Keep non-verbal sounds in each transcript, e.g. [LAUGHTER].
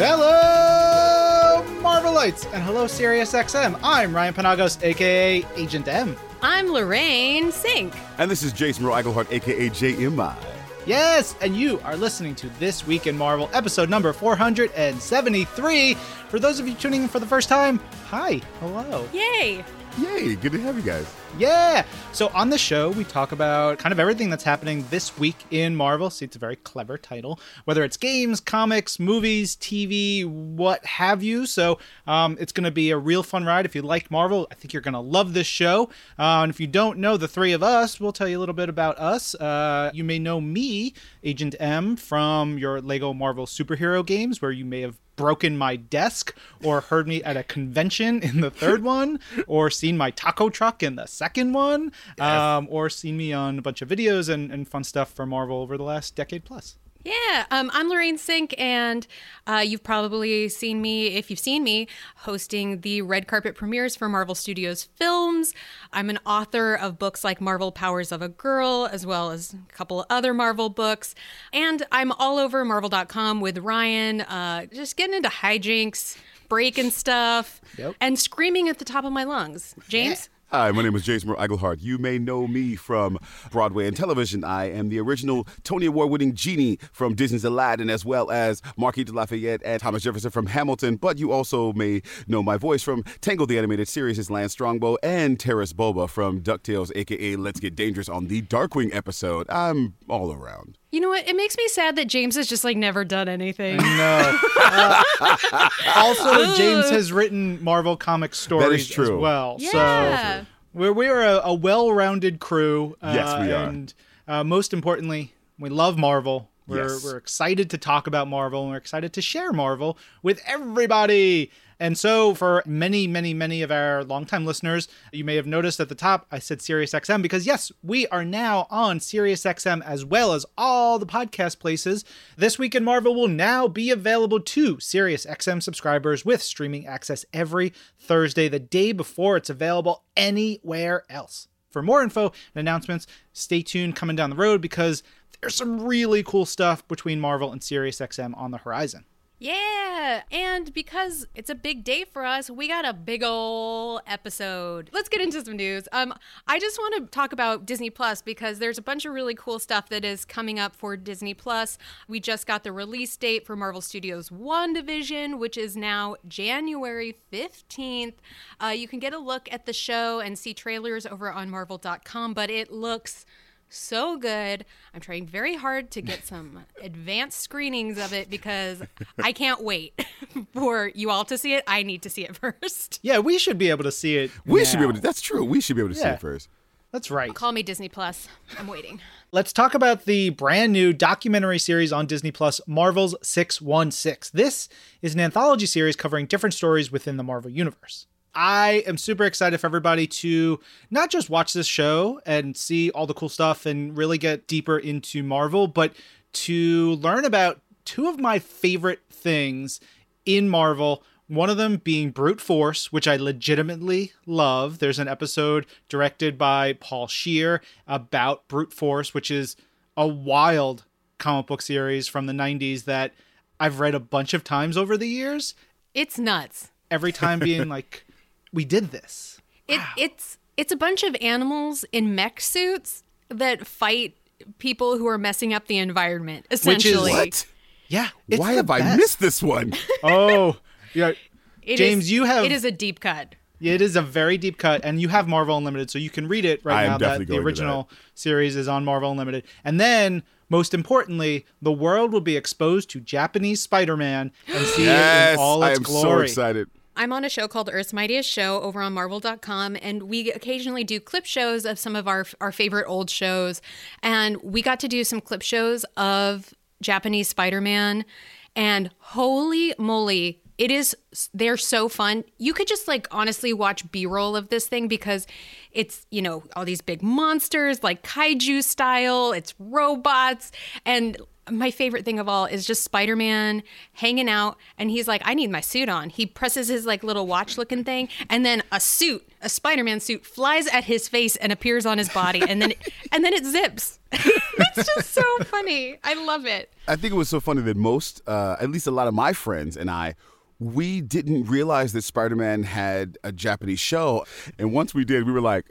Hello, Marvelites, and hello, SiriusXM. I'm Ryan Penagos, aka Agent M. I'm Lorraine Cink. And this is James Monroe Iglehart, aka JMI. Yes, and you are listening to This Week in Marvel, episode number 473. For those of you tuning in for the first time, hi, hello. Yay! Yay, good to have you guys. Yeah. So on the show, we talk about kind of everything that's happening this week in Marvel. See, it's a very clever title, whether it's games, comics, movies, TV, what have you. So um, it's going to be a real fun ride. If you like Marvel, I think you're going to love this show. Uh, and if you don't know the three of us, we'll tell you a little bit about us. Uh, you may know me, Agent M, from your Lego Marvel superhero games, where you may have broken my desk or heard me at a convention in the third [LAUGHS] one or seen my taco truck in the second one um, or seen me on a bunch of videos and, and fun stuff for marvel over the last decade plus Yeah, um, I'm Lorraine Cink, and uh, you've probably seen me, if you've seen me, hosting the red carpet premieres for Marvel Studios films. I'm an author of books like Marvel Powers of a Girl, as well as a couple other Marvel books. And I'm all over Marvel.com with Ryan, uh, just getting into hijinks, breaking stuff, Yep. and screaming at the top of my lungs. James? Hi, my name is James Monroe Iglehart. You may know me from Broadway and television. I am the original Tony Award winning genie from Disney's Aladdin, as well as Marquis de Lafayette and Thomas Jefferson from Hamilton. But you also may know my voice from Tangled the Animated Series as Lance Strongbow and Terrace Boba from DuckTales, aka Let's Get Dangerous on the Darkwing episode. I'm all around. You know what? It makes me sad that James has just like never done anything. no Uh, [LAUGHS] also james has written marvel comic stories as true. well Yeah. so we're, we're a, a well-rounded crew uh, Yes, we are. and uh, most importantly we love marvel we're, Yes. we're excited to talk about marvel and we're excited to share marvel with everybody and so for many many many of our longtime listeners you may have noticed at the top i said SiriusXM because yes we are now on SiriusXM as well as all the podcast places this week in marvel will now be available to SiriusXM subscribers with streaming access every thursday the day before it's available anywhere else for more info and announcements, stay tuned coming down the road because there's some really cool stuff between Marvel and SiriusXM on the horizon. Yeah, and because it's a big day for us, we got a big ol' episode. Let's get into some news. Um, I just want to talk about Disney Plus because there's a bunch of really cool stuff that is coming up for Disney Plus. We just got the release date for Marvel Studios WandaVision, which is now January 15th. Uh, you can get a look at the show and see trailers over on Marvel.com, but it looks so good. I'm trying very hard to get some [LAUGHS] advanced screenings of it because [LAUGHS] I can't wait [LAUGHS] for you all to see it. I need to see it first. Yeah, we should be able to see it. We should be able to, that's true. We should be able to see it first. That's right. Call me Disney Plus. I'm waiting. Let's talk about the brand new documentary series on Disney Plus, Marvel's 616. This is an anthology series covering different stories within the Marvel Universe. I am super excited for everybody to not just watch this show and see all the cool stuff and really get deeper into Marvel, but to learn about two of my favorite things in Marvel. One of them being Brute Force, which I legitimately love. There's an episode directed by Paul Scheer about Brute Force, which is a wild comic book series from the 90s that I've read a bunch of times over the years. It's nuts. Every time being [LAUGHS] like, we did this. It it's it's a bunch of animals in mech suits that fight people who are messing up the environment. is- Essentially, What? Yeah. it's Why the have I missed this one? [LAUGHS] Oh, yeah. It James, is- you have- it is a deep cut. It is a very deep cut, and you have Marvel Unlimited, so you can read it right I am now. That definitely the going to original series is on Marvel Unlimited, and then most importantly, the world will be exposed to Japanese Spider-Man and see it in all its glory. I its am glory. so excited. I'm on a show called Earth's Mightiest Show over on Marvel.com, and we occasionally do clip shows of some of our our favorite old shows. And we got to do some clip shows of Japanese Spider-Man, and holy moly, it is they're so fun. You could just like honestly watch B-roll of this thing because it's, you know, all these big monsters like kaiju style, it's robots and my favorite thing of all is just Spider-Man hanging out and he's like, I need my suit on. He presses his like little watch looking thing and then a suit, a Spider-Man suit flies at his face and appears on his body and then [LAUGHS] and then it zips. [LAUGHS] it's just so funny. I love it. I think it was so funny that most, uh, at least a lot of my friends and I, we didn't realize that Spider Man had a Japanese show. And once we did, we were like,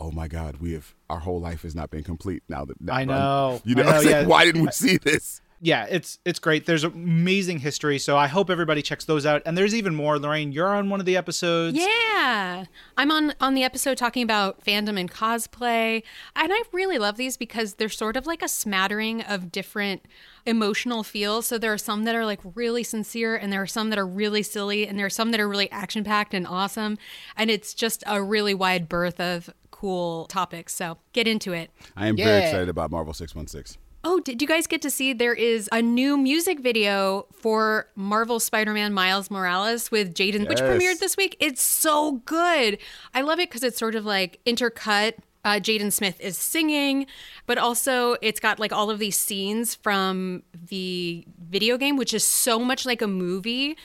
oh my God, we have, our whole life has not been complete now that. I know. You know, know, I like, yeah. why didn't we see this? yeah, it's it's great. There's amazing history, so I hope everybody checks those out. And there's even more. Lorraine, you're on one of the episodes. Yeah. I'm on on the episode talking about fandom and cosplay. And I really love these because they're sort of like a smattering of different emotional feels. So there are some that are like really sincere and there are some that are really silly and there are some that are really action packed and awesome. And it's just a really wide berth of cool topics. So get into it. I am Yeah. very excited about Marvel 616. Oh, did you guys get to see there is a new music video for Marvel Spider-Man Miles Morales with Jaden, which premiered this week? It's so good. I love it because it's sort of like intercut. Uh, Jaden Smith is singing, but also it's got like all of these scenes from the video game, which is so much like a movie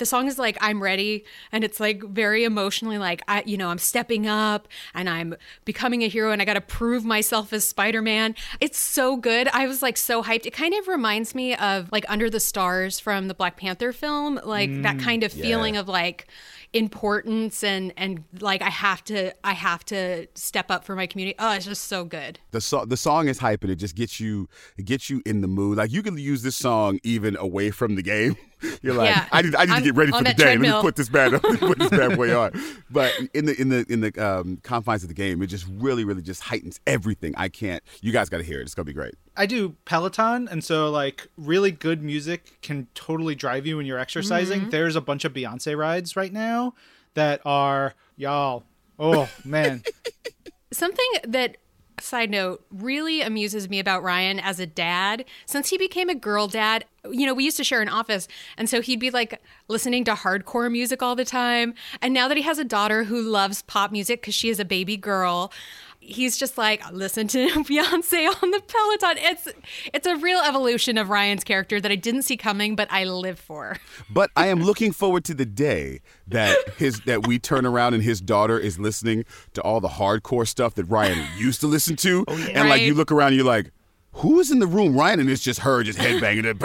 the song is like i'm ready and it's like very emotionally like i you know i'm stepping up and i'm becoming a hero and i gotta prove myself as spider-man. It's so good. I was like so hyped. It kind of reminds me of like under the stars from the black panther film like that mm, kind of feeling of like importance and and like i have to i have to step up for my community oh it's just so good The song, the song is hype and it just gets you, it gets you in the mood. Like you can use this song even away from the game. [LAUGHS] You're like, Yeah. I need, I need to I'm get ready for the day. Let treadmill. me put this bad, [LAUGHS] let put this bad boy on. [LAUGHS] But in the in the in the um, confines of the game, it just really, really just heightens everything. I can't. You guys got to hear it. It's gonna be great. I do Peloton, and so like really good music can totally drive you when you're exercising. Mm-hmm. There's a bunch of Beyonce rides right now that are y'all. Oh man, [LAUGHS] Something that, side note, really amuses me about Ryan as a dad, since he became a girl dad, you know, we used to share an office. And so he'd be like listening to hardcore music all the time. And now that he has a daughter who loves pop music because she is a baby girl, he's just like, listen to [LAUGHS] Beyonce on the Peloton. It's it's a real evolution of Ryan's character that I didn't see coming, but I live for. But I am [LAUGHS] looking forward to the day that his that we turn around and his daughter is listening to all the hardcore stuff that Ryan used to listen to, oh, and like you look around, and you're like. Who is in the room? Ryan, and it's just her, just headbanging it.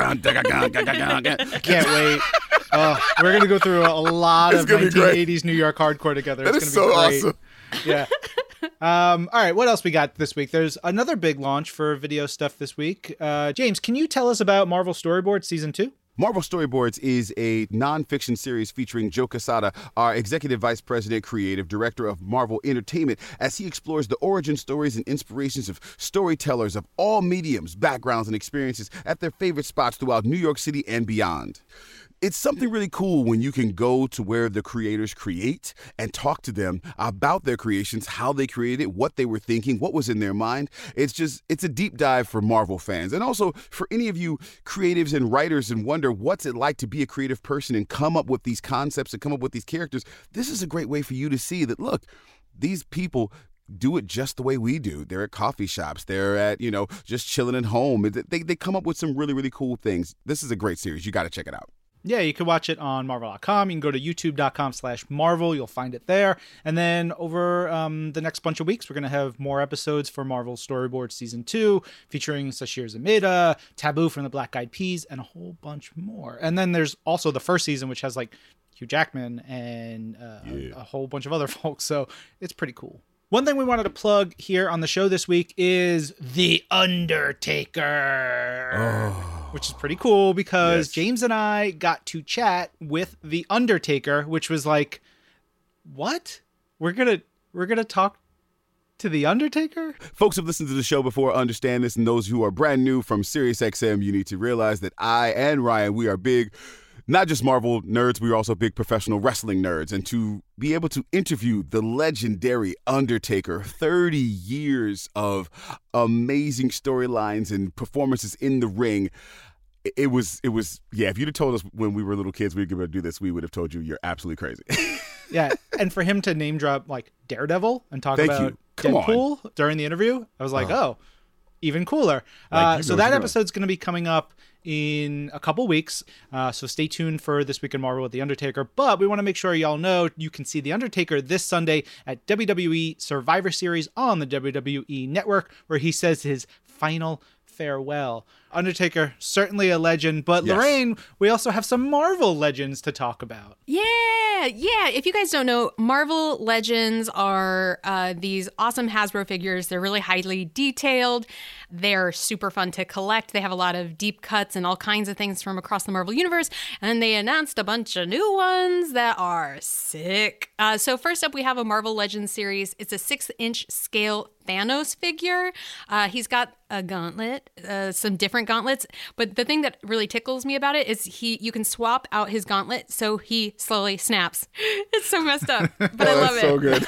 can't wait. Oh, we're gonna go through a lot It's of gonna be great. 1980s New York hardcore together. That it's is gonna so be great. awesome. Yeah. Um, all right, what else we got this week? There's another big launch for video stuff this week. Uh, James, can you tell us about Marvel Storyboard Season 2? Marvel Storyboards is a nonfiction series featuring Joe Quesada, our executive vice president, creative director of Marvel Entertainment, as he explores the origin stories and inspirations of storytellers of all mediums, backgrounds, and experiences at their favorite spots throughout New York City and beyond. It's something really cool when you can go to where the creators create and talk to them about their creations, how they created what they were thinking, what was in their mind. It's just, it's a deep dive for Marvel fans. And also for any of you creatives and writers and wonder what's it like to be a creative person and come up with these concepts and come up with these characters, this is a great way for you to see that, look, these people do it just the way we do. They're at coffee shops. They're at, you know, just chilling at home. They, they come up with some really, really cool things. This is a great series. You got to check it out. Yeah, you can watch it on marvel.com. You can go to youtube.com slash marvel. You'll find it there. And then over um, the next bunch of weeks, we're going to have more episodes for Marvel Storyboard Season 2 featuring Sasheer Zamata, Taboo from the Black Eyed Peas, and a whole bunch more. And then there's also the first season, which has like Hugh Jackman and uh, a, a whole bunch of other [LAUGHS] folks. So it's pretty cool. One thing we wanted to plug here on the show this week is The Undertaker, which is pretty cool because Yes. James and I got to chat with The Undertaker, which was like, what? We're gonna we're gonna talk to The Undertaker? Folks who've listened to the show before understand this, and those who are brand new from SiriusXM, you need to realize that I and Ryan, we are big, not just Marvel nerds, we are also big professional wrestling nerds. And to be able to interview the legendary Undertaker, 30 years of amazing storylines and performances in the ring. it- was, it was, yeah. If you'd have told us when we were little kids we were going to do this, we would have told you you're absolutely crazy. [LAUGHS] Yeah, and for him to name drop like Daredevil and talk Thank about. Come on. Deadpool during the interview, I was like, oh. even cooler. Like, uh, so that episode's going to be coming up in a couple weeks. Uh, so stay tuned for this week in Marvel with the Undertaker. But we want to make sure y'all know you can see the Undertaker this Sunday at WWE Survivor Series on the WWE Network, where he says his final farewell. Undertaker certainly a legend, but Yes. Lorraine, we also have some Marvel legends to talk about. Yeah, yeah. yeah. If you guys don't know, Marvel Legends are uh, these awesome Hasbro figures. They're really highly detailed. They're super fun to collect. They have a lot of deep cuts and all kinds of things from across the Marvel Universe. And they announced a bunch of new ones that are sick. Uh, so, first up, we have a Marvel Legends series. It's a six inch scale Thanos figure. Uh, he's got a gauntlet, uh, some different gauntlets. But the thing that really tickles me about it is he you can swap out his gauntlet so he slowly snaps. [LAUGHS] It's so messed up, but I love it. [LAUGHS] [LAUGHS] so good.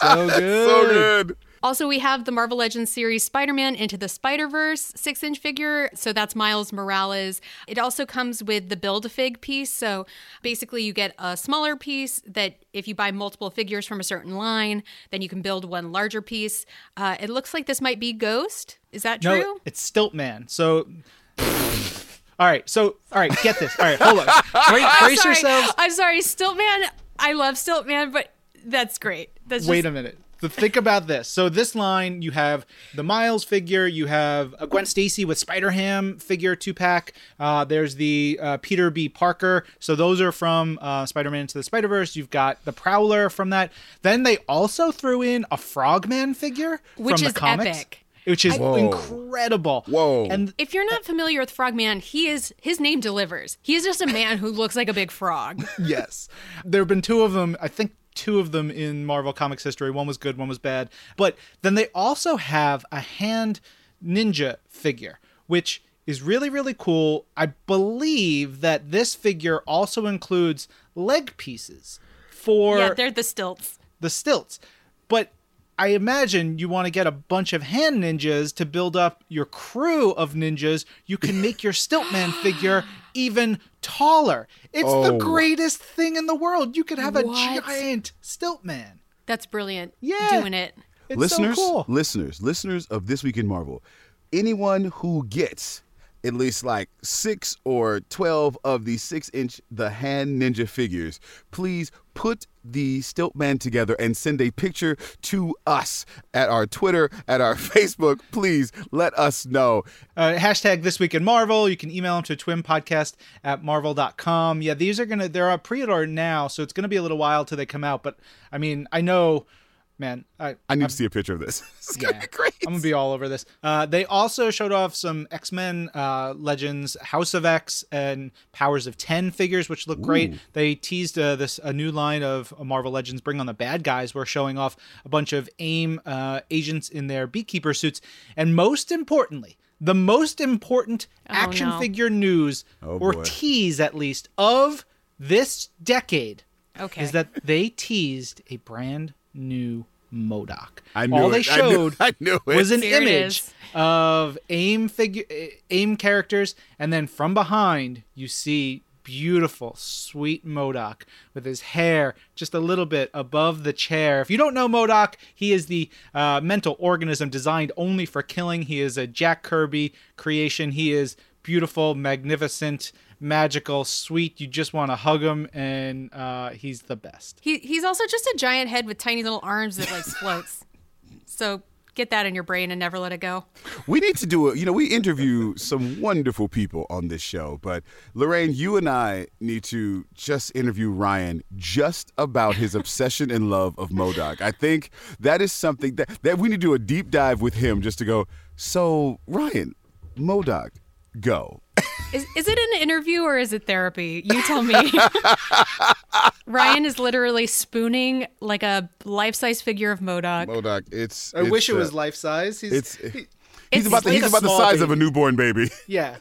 So good. so good. Also, we have the Marvel Legends series Spider Man Into the Spider Verse six inch figure. So that's Miles Morales. It also comes with the Build a Fig piece. So basically, you get a smaller piece that if you buy multiple figures from a certain line, then you can build one larger piece. Uh, it looks like this might be Ghost. Is that true? No, it's Stiltman. So, all right. So, all right, get this. All right, hold on. [LAUGHS] Brace, I'm brace sorry. yourselves. I'm sorry, Stiltman. I love Stiltman, but that's great. That's Wait a minute. So think about this. So this line, you have the Miles figure, you have a Gwen Stacy with Spider Ham figure two pack. Uh, there's the uh, Peter B. Parker. So those are from uh, Spider Man into the Spider Verse. You've got the Prowler from that. Then they also threw in a Frogman figure Which from is the comics, epic. which is Whoa. incredible. Whoa. And If you're not familiar with Frogman, he is his name delivers. He is just a man who looks like a big frog. [LAUGHS] yes. There have been two of them, I think two of them in Marvel Comics history. One was good, one was bad. But then they also have a hand ninja figure, which is really, really cool. I believe that this figure also includes leg pieces for yeah, they're the stilts. the stilts. But I imagine you want to get a bunch of hand ninjas to build up your crew of ninjas. You can make your [GASPS] Stiltman figure even taller. It's the Oh. greatest thing in the world. You could have a giant stilt man. That's brilliant. Yeah. Doing it. It's listeners, so cool. listeners, listeners of This Week in Marvel, anyone who gets at least like six or 12 of the six inch The Hand Ninja figures, please put the Stiltman together and send a picture to us at our Twitter, at our [LAUGHS] Facebook. Please let us know. Uh, hashtag this week in Marvel. You can email them to twimpodcast at marvel.com. Yeah, these are going to, they're a pre order now, so it's going to be a little while till they come out. But I mean, I know, man, I, I need to see a picture of this. [LAUGHS] It's gonna Yeah, be great. I'm gonna be all over this. Uh, they also showed off some X Men uh, Legends, House of X, and Powers of Ten figures, which look great. They teased uh, this a new line of Marvel Legends Bring on the Bad Guys. We're showing off a bunch of AIM uh, agents in their beekeeper suits, and most importantly. The most important action no. figure news, Oh, or boy. tease at least, of this decade Okay. is that they teased a brand new MODOK. I knew All it. they I knew- showed I knew it. was an There image of AIM figure, AIM characters, and then from behind you see beautiful, sweet MODOK with his hair just a little bit above the chair. If you don't know MODOK, he is the uh, mental organism designed only for killing. He is a Jack Kirby creation. He is beautiful, magnificent, magical, sweet. You just want to hug him, and uh, he's the best. he he's also just a giant head with tiny little arms that like floats. [LAUGHS] so get that in your brain and never let it go. We need to do it. You know, we interview some wonderful people on this show, but Lorraine, you and I need to just interview Ryan just about his obsession and love of MODOK. I think that is something that, that we need to do a deep dive with him just to go, so, Ryan, MODOK, go. Is is it an interview or is it therapy? You tell me. [LAUGHS] Ryan is literally spooning like a life size figure of MODOK. MODOK, it's. I wish it was life size. He's, It's. he- He's It's about the, like he's about the small size of a newborn baby. yeah,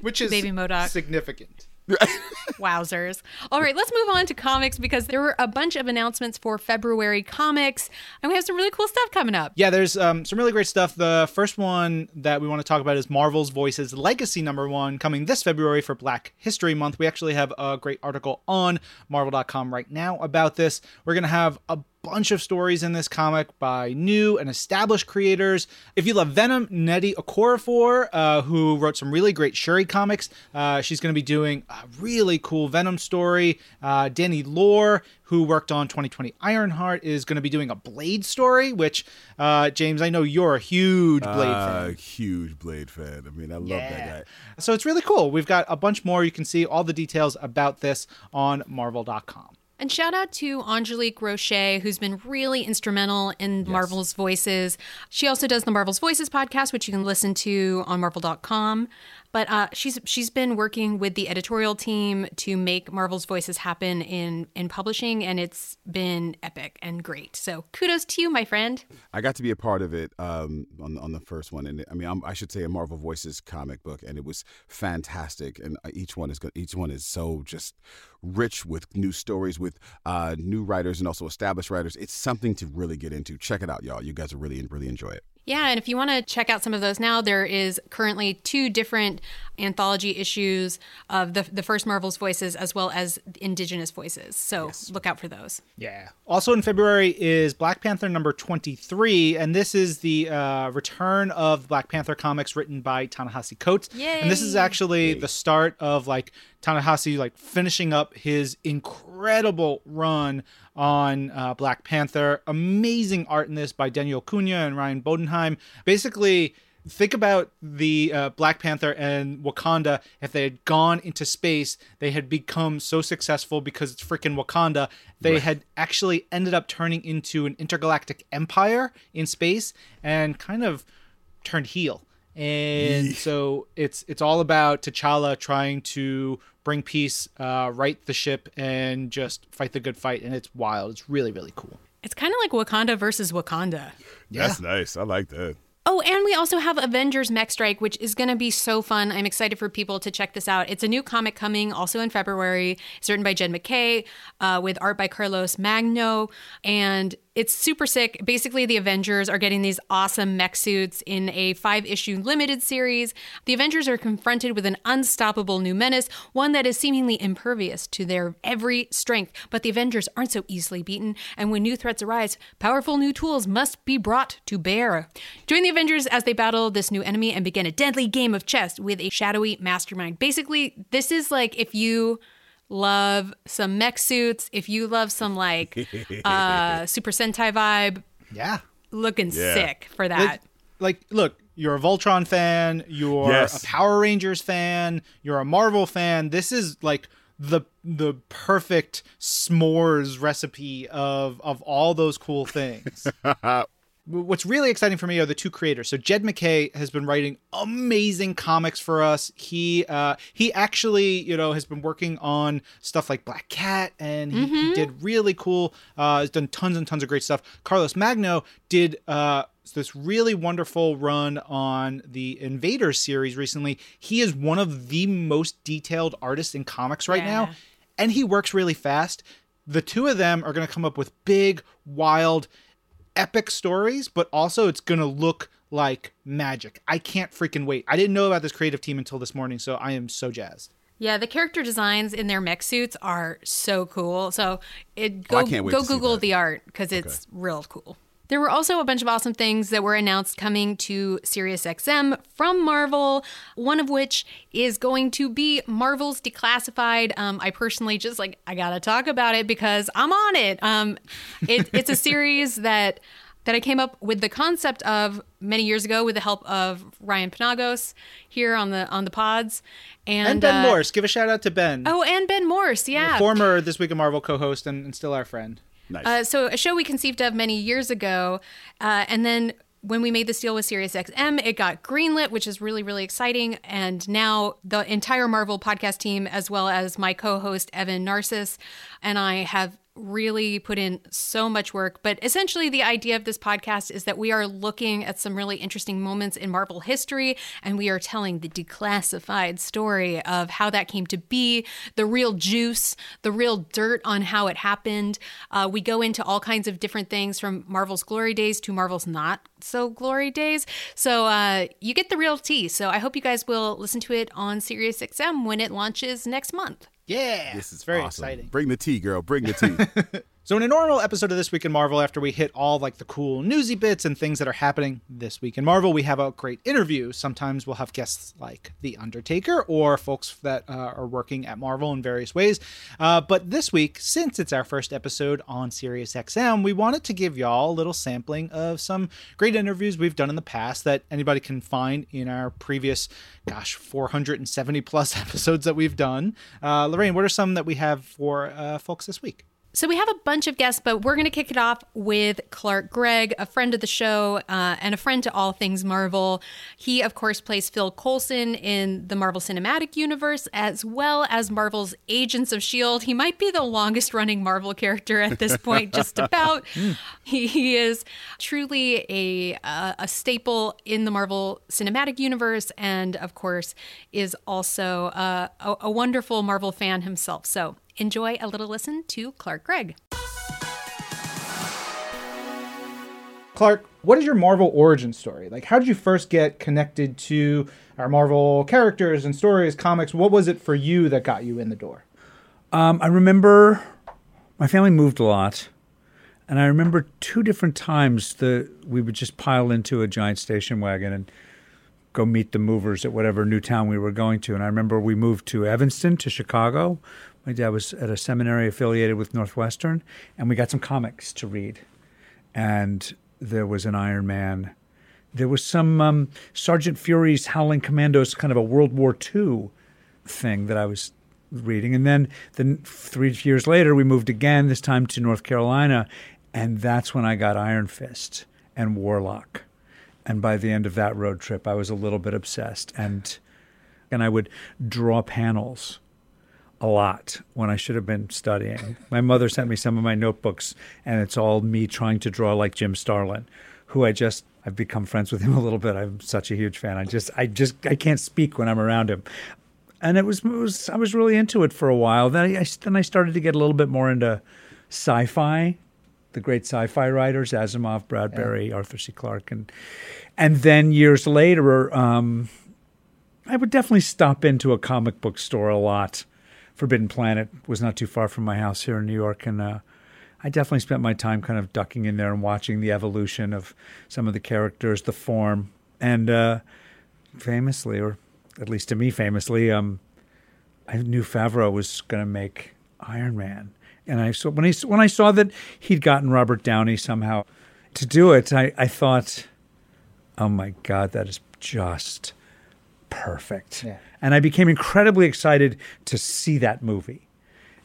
which is Baby MODOK. significant. [LAUGHS] Wowzers. All right, let's move on to comics because there were a bunch of announcements for February comics, and we have some really cool stuff coming up. Yeah, there's um, some really great stuff. The first one that we want to talk about is Marvel's Voices Legacy number one, coming this February for Black History Month. We actually have a great article on Marvel.com right now about this. We're going to have a bunch of stories in this comic by new and established creators. If you love Venom, Nnedi Okorafor, uh, who wrote some really great Shuri comics, uh, she's going to be doing a really cool Venom story. Uh, Danny Lore, who worked on 2020 Ironheart, is going to be doing a Blade story, which, uh, James, I know you're a huge Blade Uh, fan. huge Blade fan. I mean, I love that guy. So it's really cool. We've got a bunch more. You can see all the details about this on marvel.com. And shout out to Angelique Roche, who's been really instrumental in Marvel's Voices. She also does the Marvel's Voices podcast, which you can listen to on marvel.com. But uh, she's she's been working with the editorial team to make Marvel's Voices happen in in publishing, and it's been epic and great. So kudos to you, my friend. I got to be a part of it um, on on the first one, and I mean, I'm, I should say a Marvel Voices comic book, and it was fantastic. And uh, each one is go- each one is so just rich with new stories, with uh, new writers, and also established writers. It's something to really get into. Check it out, y'all. You guys will really really enjoy it. Yeah, and if you want to check out some of those now, there is currently two different anthology issues of the the first Marvel's Voices as well as Indigenous Voices. So look out for those. Yeah. Also in February is Black Panther number 23, and this is the uh, return of Black Panther comics written by Ta-Nehisi Coates. Yay. And this is Yay. actually the start of like Ta-Nehisi like finishing up his incredible run on uh, Black Panther. Amazing art in this by Daniel Acuña and Ryan Bodenheim. Basically, think about the uh, Black Panther and Wakanda. If they had gone into space, they had become so successful because it's freaking Wakanda. They had actually ended up turning into an intergalactic empire in space and kind of turned heel. And so it's it's all about T'Challa trying to bring peace, uh, right the ship, and just fight the good fight. And it's wild. It's really really cool. It's kind of like Wakanda versus Wakanda. That's nice. I like that. Oh, and we also have Avengers Mech Strike, which is going to be so fun. I'm excited for people to check this out. It's a new comic coming also in February. It's written by Jed MacKay uh, with art by Carlos Magno. And it's super sick. Basically, the Avengers are getting these awesome mech suits in a five issue limited series. The Avengers are confronted with an unstoppable new menace, one that is seemingly impervious to their every strength. But the Avengers aren't so easily beaten, and when new threats arise, powerful new tools must be brought to bear. Join the Avengers as they battle this new enemy and begin a deadly game of chess with a shadowy mastermind. Basically, this is like if you love some mech suits, if you love some like uh [LAUGHS] Super Sentai vibe, Yeah. looking Yeah. sick for that. Like, like, look, you're a Voltron fan, you're Yes. a Power Rangers fan, you're a Marvel fan. This is like the the perfect s'mores recipe of of all those cool things. [LAUGHS] What's really exciting for me are the two creators. So Jed MacKay has been writing amazing comics for us. He uh, he actually you know has been working on stuff like Black Cat, and he, he did really cool. Uh, has done tons and tons of great stuff. Carlos Magno did uh, this really wonderful run on the Invaders series recently. He is one of the most detailed artists in comics right now, and he works really fast. The two of them are going to come up with big, wild epic stories, but also it's gonna look like magic. I can't freaking wait. I didn't know about this creative team until this morning, so I am so jazzed. Yeah, the character designs in their mech suits are so cool. So it go Oh, I can't wait go Google the art because it's real cool. There were also a bunch of awesome things that were announced coming to SiriusXM from Marvel. One of which is going to be Marvel's Declassified. Um, I personally just like I gotta talk about it because I'm on it. Um, it it's a [LAUGHS] series that that I came up with the concept of many years ago with the help of Ryan Penagos here on the on the pods and, And, Ben uh, Morse, give a shout out to Ben, Oh, and Ben Morse, yeah. former This Week of Marvel co-host and, and still our friend. Nice. Uh, so a show we conceived of many years ago, uh, and then when we made this deal with SiriusXM, it got greenlit, which is really really exciting. And now the entire Marvel podcast team, as well as my co-host Evan Narcisse, and I have really put in so much work. But essentially, the idea of this podcast is that we are looking at some really interesting moments in Marvel history and we are telling the declassified story of how that came to be, the real juice, the real dirt on how it happened. Uh, we go into all kinds of different things from Marvel's glory days to Marvel's not so glory days. So uh, you get the real tea. So I hope you guys will listen to it on SiriusXM when it launches next month. Yeah, this is very awesome. exciting. Bring the tea, girl. Bring the tea. [LAUGHS] So in a normal episode of This Week in Marvel, after we hit all like the cool newsy bits and things that are happening this week in Marvel, we have a great interview. Sometimes we'll have guests like The Undertaker or folks that uh, are working at Marvel in various ways. Uh, but this week, since it's our first episode on Sirius XM, we wanted to give y'all a little sampling of some great interviews we've done in the past that anybody can find in our previous, gosh, 470 plus [LAUGHS] episodes that we've done. Uh, Lorraine, what are some that we have for uh, folks this week? So we have a bunch of guests, but we're going to kick it off with Clark Gregg, a friend of the show uh, and a friend to all things Marvel. He, of course, plays Phil Coulson in the Marvel Cinematic Universe, as well as Marvel's Agents of S.H.I.E.L.D. He might be the longest running Marvel character at this point, [LAUGHS] just about. he, he, is truly a, uh, a staple in the Marvel Cinematic Universe, and, of course, is also uh, a, a wonderful Marvel fan himself. So enjoy a little listen to Clark Gregg. Clark, what is your Marvel origin story? Like, how did you first get connected to our Marvel characters and stories, comics? What was it for you that got you in the door? Um, I remember my family moved a lot, and I remember two different times that we would just pile into a giant station wagon and go meet the movers at whatever new town we were going to. And I remember we moved to Evanston to Chicago my dad was at a seminary affiliated with Northwestern, and we got some comics to read. And there was an Iron Man. There was some um, Sergeant Fury's Howling Commandos, kind of a World War II thing that I was reading. And then, then three years later, we moved again, this time to North Carolina, and that's when I got Iron Fist and Warlock. And by the end of that road trip, I was a little bit obsessed, and and I would draw panels a lot when I should have been studying. My mother sent me some of my notebooks, and it's all me trying to draw like Jim Starlin, who I just I've become friends with him a little bit. I'm such a huge fan. I just I just I can't speak when I'm around him. And it was, it was I was really into it for a while. Then I, then I started to get a little bit more into sci-fi, the great sci-fi writers Asimov, Bradbury, yeah. Arthur C. Clarke, and and then years later, um, I would definitely stop into a comic book store a lot Forbidden Planet was not too far from my house here in New York, and uh, I definitely spent my time kind of ducking in there and watching the evolution of some of the characters, the form, and uh, famously, or at least to me, famously, um, I knew Favreau was going to make Iron Man, and I saw when he when I saw that he'd gotten Robert Downey somehow to do it, I, I thought, oh my God, that is just perfect. Yeah. And I became incredibly excited to see that movie.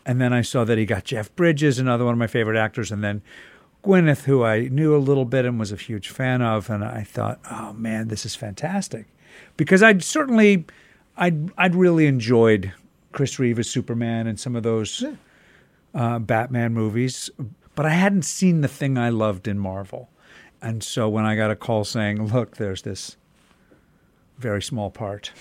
And then I saw that he got Jeff Bridges, another one of my favorite actors, and then Gwyneth, who I knew a little bit and was a huge fan of. And I thought, oh man, this is fantastic. Because I'd certainly, I'd, I'd really enjoyed Chris Reeve as Superman and some of those yeah. uh, Batman movies, but I hadn't seen the thing I loved in Marvel. And so when I got a call saying, look, there's this very small part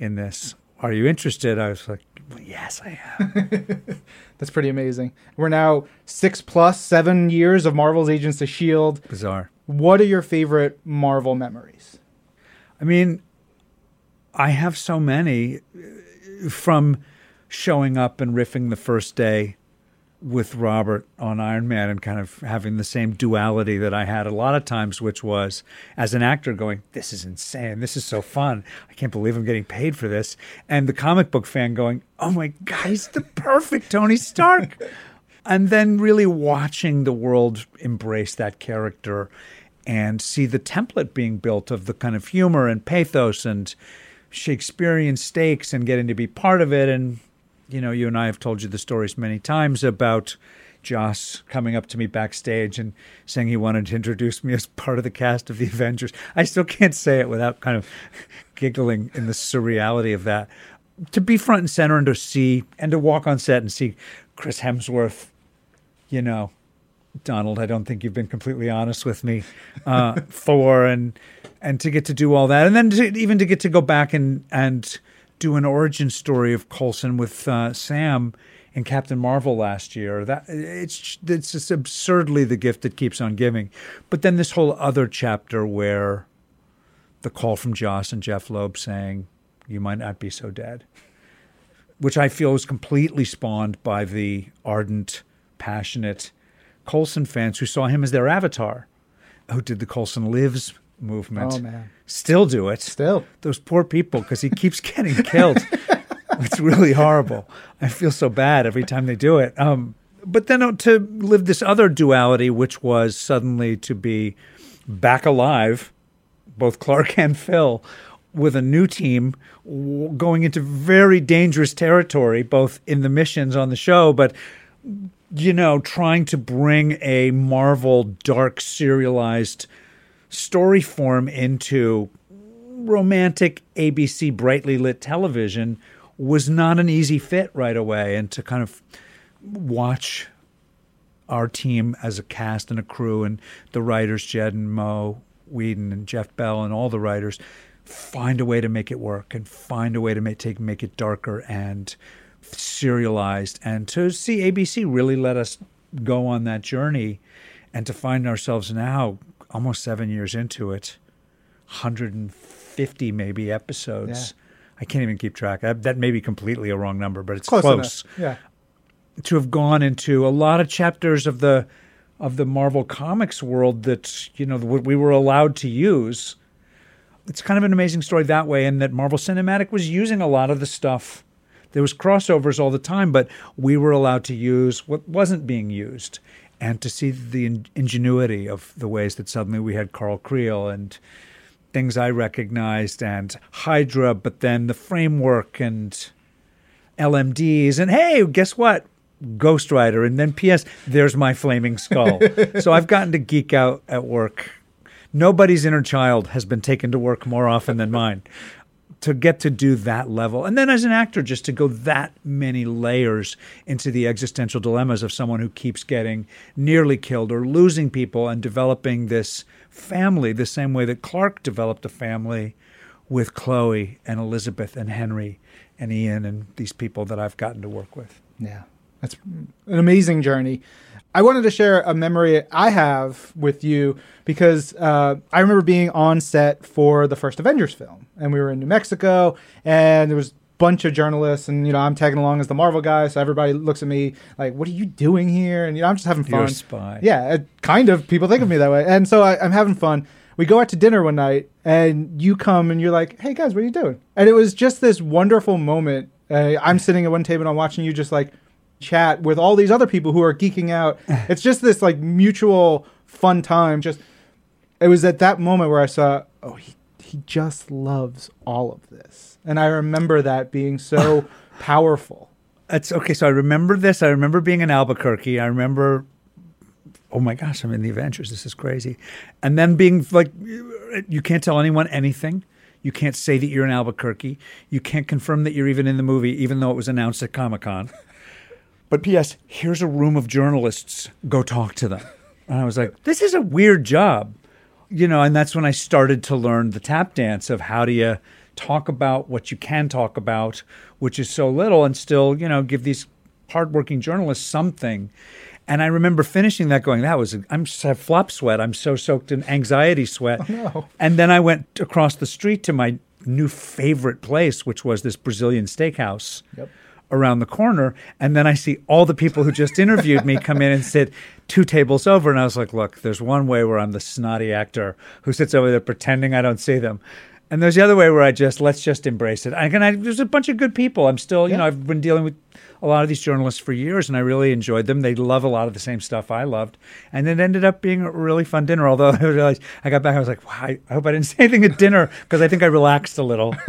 in this. Are you interested? I was like, well, yes, I am. [LAUGHS] That's pretty amazing. We're now six plus seven years of Marvel's Agents of S.H.I.E.L.D. Bizarre. What are your favorite Marvel memories? I mean, I have so many uh, from showing up and riffing the first day with Robert on Iron Man and kind of having the same duality that I had a lot of times, which was as an actor going, This is insane. This is so fun. I can't believe I'm getting paid for this. And the comic book fan going, Oh my God, he's the perfect Tony Stark. [LAUGHS] and then really watching the world embrace that character and see the template being built of the kind of humor and pathos and Shakespearean stakes and getting to be part of it and you know, you and I have told you the stories many times about Joss coming up to me backstage and saying he wanted to introduce me as part of the cast of the Avengers. I still can't say it without kind of [LAUGHS] giggling in the surreality of that. To be front and center and to see and to walk on set and see Chris Hemsworth, you know, Donald, I don't think you've been completely honest with me. Uh, [LAUGHS] and and to get to do all that, and then to, even to get to go back and and do an origin story of Coulson with uh, Sam and Captain Marvel last year. That it's it's just absurdly the gift that keeps on giving. But then this whole other chapter where the call from Joss and Jeff Loeb saying you might not be so dead, which I feel is completely spawned by the ardent, passionate Coulson fans who saw him as their avatar, who did the Coulson Lives movement. Oh, man. Still do it. Still. Those poor people because he keeps getting killed. [LAUGHS] it's really horrible. I feel so bad every time they do it. Um, but then uh, to live this other duality, which was suddenly to be back alive, both Clark and Phil, with a new team going into very dangerous territory, both in the missions on the show, but you know, trying to bring a Marvel dark serialized story form into romantic ABC brightly lit television was not an easy fit right away. And to kind of watch our team as a cast and a crew and the writers, Jed and Mo Whedon and Jeff Bell and all the writers, find a way to make it work and find a way to make take make it darker and serialized and to see ABC really let us go on that journey and to find ourselves now almost 7 years into it 150 maybe episodes I can't even keep track. That, that may be completely a wrong number, but it's Close, close. Yeah. To have gone into a lot of chapters of the of the Marvel Comics world that you know we were allowed to use. It's kind of an amazing story that way, and that Marvel Cinematic was using a lot of the stuff. There was crossovers all the time, but we were allowed to use what wasn't being used, and to see the in- ingenuity of the ways that suddenly we had Carl Creel and things I recognized and Hydra, but then the framework and LMDs. And hey, guess what? Ghost Rider. And then P.S. There's my flaming skull. [LAUGHS] so I've gotten to geek out at work. Nobody's inner child has been taken to work more often than mine. To get to do that level. And then as an actor, just to go that many layers into the existential dilemmas of someone who keeps getting nearly killed or losing people and developing this family the same way that Clark developed a family with Chloe and Elizabeth and Henry and Ian and these people that I've gotten to work with. Yeah, that's an amazing journey. I wanted to share a memory I have with you because uh, I remember being on set for the first Avengers film, and we were in New Mexico, and there was a bunch of journalists, and you know I'm tagging along as the Marvel guy, so everybody looks at me like, "What are you doing here?" And you know I'm just having fun. You're a spy. Yeah, it, kind of. People think of me that way, and so I, I'm having fun. We go out to dinner one night, and you come and you're like, "Hey guys, what are you doing?" And it was just this wonderful moment. Uh, I'm sitting at one table and I'm watching you just like chat with all these other people who are geeking out. [LAUGHS] It's just this like mutual fun time. Just it was at that moment where I saw, oh, he he just loves all of this, and I remember that being so [LAUGHS] powerful. That's okay. So I remember this. I remember being in Albuquerque. I remember, oh my gosh, I'm in the Avengers. This is crazy. And then being like, you can't tell anyone anything. You can't say that you're in Albuquerque. You can't confirm that you're even in the movie, even though it was announced at Comic Con. But P.S. Here's a room of journalists. Go talk to them. And I was like, this is a weird job, you know. And that's when I started to learn the tap dance of how do you talk about what you can talk about, which is so little, and still, you know, give these hardworking journalists something. And I remember finishing that, going, "That was I'm I have flop sweat. I'm so soaked in anxiety sweat." [LAUGHS] no. And then I went across the street to my new favorite place, which was this Brazilian steakhouse Yep. Around the corner. And then I see all the people who just interviewed me come in and sit two tables over. And I was like, look, there's one way where I'm the snotty actor who sits over there pretending I don't see them. And there's the other way where I just, let's just embrace it. I, and I, there's a bunch of good people. I'm still, you Yeah. know, I've been dealing with a lot of these journalists for years and I really enjoyed them. They love a lot of the same stuff I loved. And it ended up being a really fun dinner. Although [LAUGHS] I realized I got back, I was like, wow, I I hope I didn't say anything at dinner because I think I relaxed a little. [LAUGHS]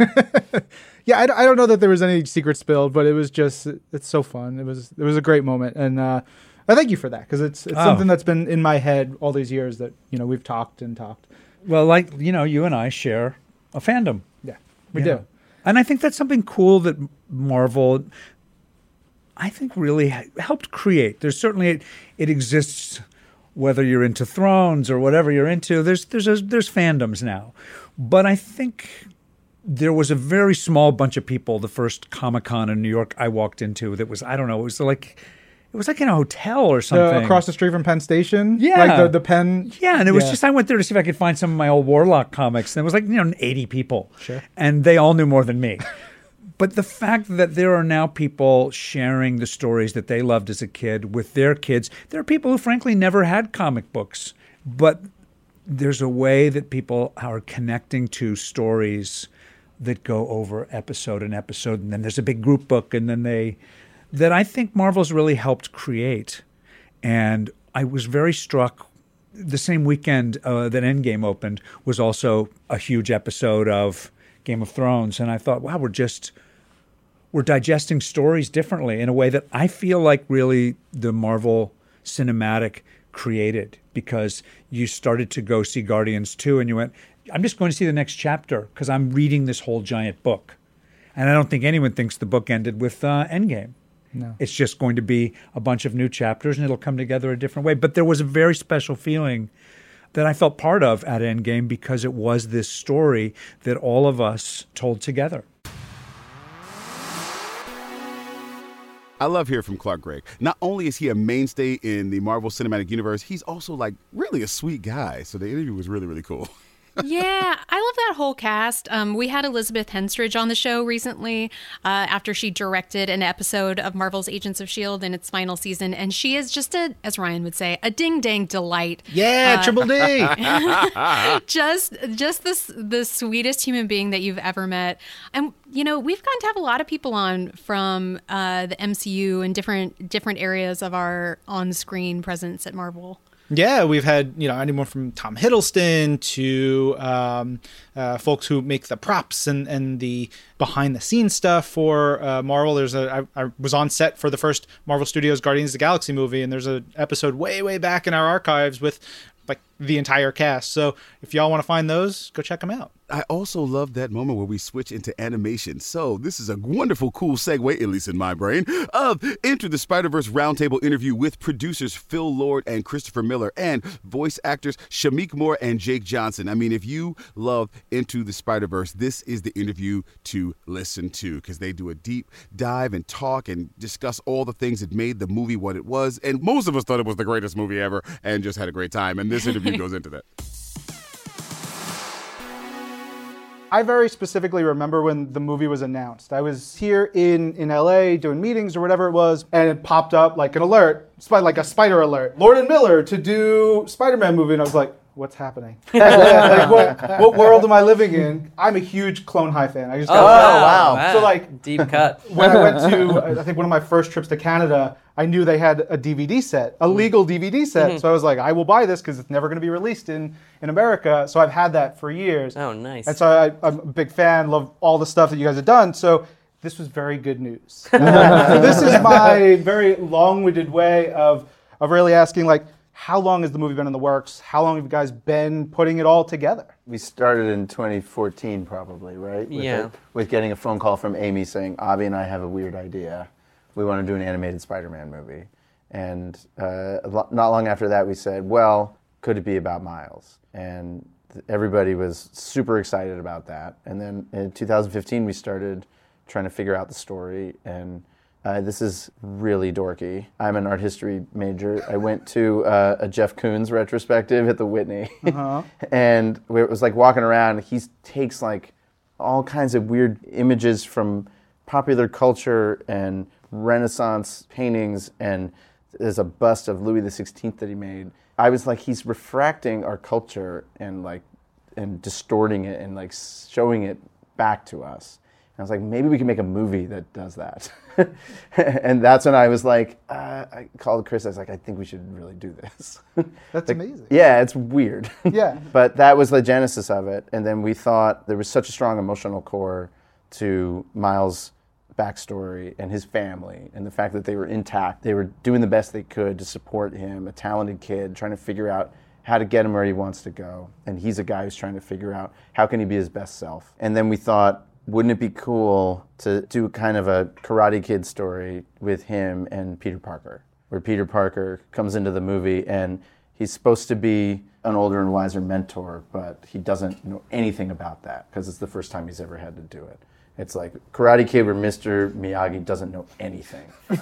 Yeah, I don't know that there was any secret spilled, but it was just it's so fun. It was it was a great moment, and uh, I thank you for that because it's it's Oh. something that's been in my head all these years that you know we've talked and talked. well, like, you know, you and I share a fandom. Yeah, we do. know. And I think that's something cool that Marvel, I think, really helped create. There's certainly it, it exists, whether you're into Thrones or whatever you're into. There's there's a, there's fandoms now, but I think there was a very small bunch of people. The first Comic Con in New York I walked into that was I don't know. It was like it was like in a hotel or Uh, something across the street from Penn Station. Yeah. like the the Penn. Yeah, and it was Yeah. just I went there to see if I could find some of my old Warlock comics, and it was like you know eighty people, Sure. and they all knew more than me. But the fact that there are now people sharing the stories that they loved as a kid with their kids, there are people who frankly never had comic books, but there's a way that people are connecting to stories that go over episode and episode, and then there's a big group book, and then they that I think Marvel's really helped create. And I was very struck. The same weekend uh, that Endgame opened was also a huge episode of Game of Thrones, and I thought, wow, we're just we're digesting stories differently in a way that I feel like really the Marvel cinematic created because you started to go see Guardians 2 and you went, I'm just going to see the next chapter because I'm reading this whole giant book. And I don't think anyone thinks the book ended with uh, Endgame. No. It's just going to be a bunch of new chapters and it'll come together a different way. But there was a very special feeling that I felt part of at Endgame because it was this story that all of us told together. I love hearing from Clark Gregg. Not only is he a mainstay in the Marvel Cinematic Universe, he's also like really a sweet guy. So the interview was really, really cool. [LAUGHS] yeah, I love that whole cast. Um, we had Elizabeth Henstridge on the show recently uh, after she directed an episode of Marvel's Agents of S.H.I.E.L.D. in its final season. And she is just a, as Ryan would say, a ding dang delight. Yeah, uh, Triple D. [LAUGHS] [LAUGHS] just just the, the sweetest human being that you've ever met. And, you know, we've gotten to have a lot of people on from uh, the MCU and different different areas of our on screen presence at Marvel. Yeah, we've had you know anyone from Tom Hiddleston to um, uh, folks who make the props and, and the behind the scenes stuff for uh, Marvel. There's a I, I was on set for the first Marvel Studios Guardians of the Galaxy movie, and there's an episode way way back in our archives with like the entire cast. So if y'all want to find those, go check them out. I also love that moment where we switch into animation. So this is a wonderful, cool segue, at least in my brain, of Into the Spider-Verse roundtable interview with producers Phil Lord and Christopher Miller and voice actors Shameik Moore and Jake Johnson. I mean, if you love Into the Spider-Verse, this is the interview to listen to because they do a deep dive and talk and discuss all the things that made the movie what it was. And most of us thought it was the greatest movie ever and just had a great time. And this interview [LAUGHS] goes into that. I very specifically remember when the movie was announced. I was here in, in LA doing meetings or whatever it was, and it popped up like an alert, like a spider alert. Lord and Miller to do Spider-Man movie, and I was like, what's happening? [LAUGHS] like, what, what, world am I living in? I'm a huge Clone High fan. I just oh, wow. wow. So like deep cut. [LAUGHS] when I went to [LAUGHS] I think one of my first trips to Canada, I knew they had a DVD set, a legal DVD set. Mm-hmm. So I was like, I will buy this because it's never going to be released in, in America. So I've had that for years. Oh, nice. And so I, I'm a big fan, love all the stuff that you guys have done. So this was very good news. so this is my very long-winded way of, of really asking, like, how long has the movie been in the works? How long have you guys been putting it all together? We started in 2014, probably, right? With yeah. with getting a phone call from Amy saying, Avi and I have a weird idea we want to do an animated Spider-Man movie. And uh, not long after that, we said, well, could it be about Miles? And everybody was super excited about that. And then in 2015, we started trying to figure out the story. And uh, this is really dorky. I'm an art history major. I went to uh, a Jeff Koons retrospective at the Whitney, uh-huh. [LAUGHS] and it was like walking around. He takes like all kinds of weird images from popular culture and Renaissance paintings, and there's a bust of Louis XVI that he made. I was like, he's refracting our culture and like, and distorting it and like showing it back to us. And I was like, maybe we can make a movie that does that. [LAUGHS] and that's when I was like, uh, I called Chris. I was like, I think we should really do this. [LAUGHS] That's like, amazing. Yeah, it's weird. [LAUGHS] Yeah. but that was the genesis of it. And then we thought there was such a strong emotional core to Miles' backstory and his family and the fact that they were intact. They were doing the best they could to support him, a talented kid, trying to figure out how to get him where he wants to go. And he's a guy who's trying to figure out how can he be his best self. And then we thought, wouldn't it be cool to do kind of a Karate Kid story with him and Peter Parker, where Peter Parker comes into the movie and he's supposed to be an older and wiser mentor, but he doesn't know anything about that because it's the first time he's ever had to do it. It's like Karate Kid where Mr. Miyagi doesn't know anything. [LAUGHS] and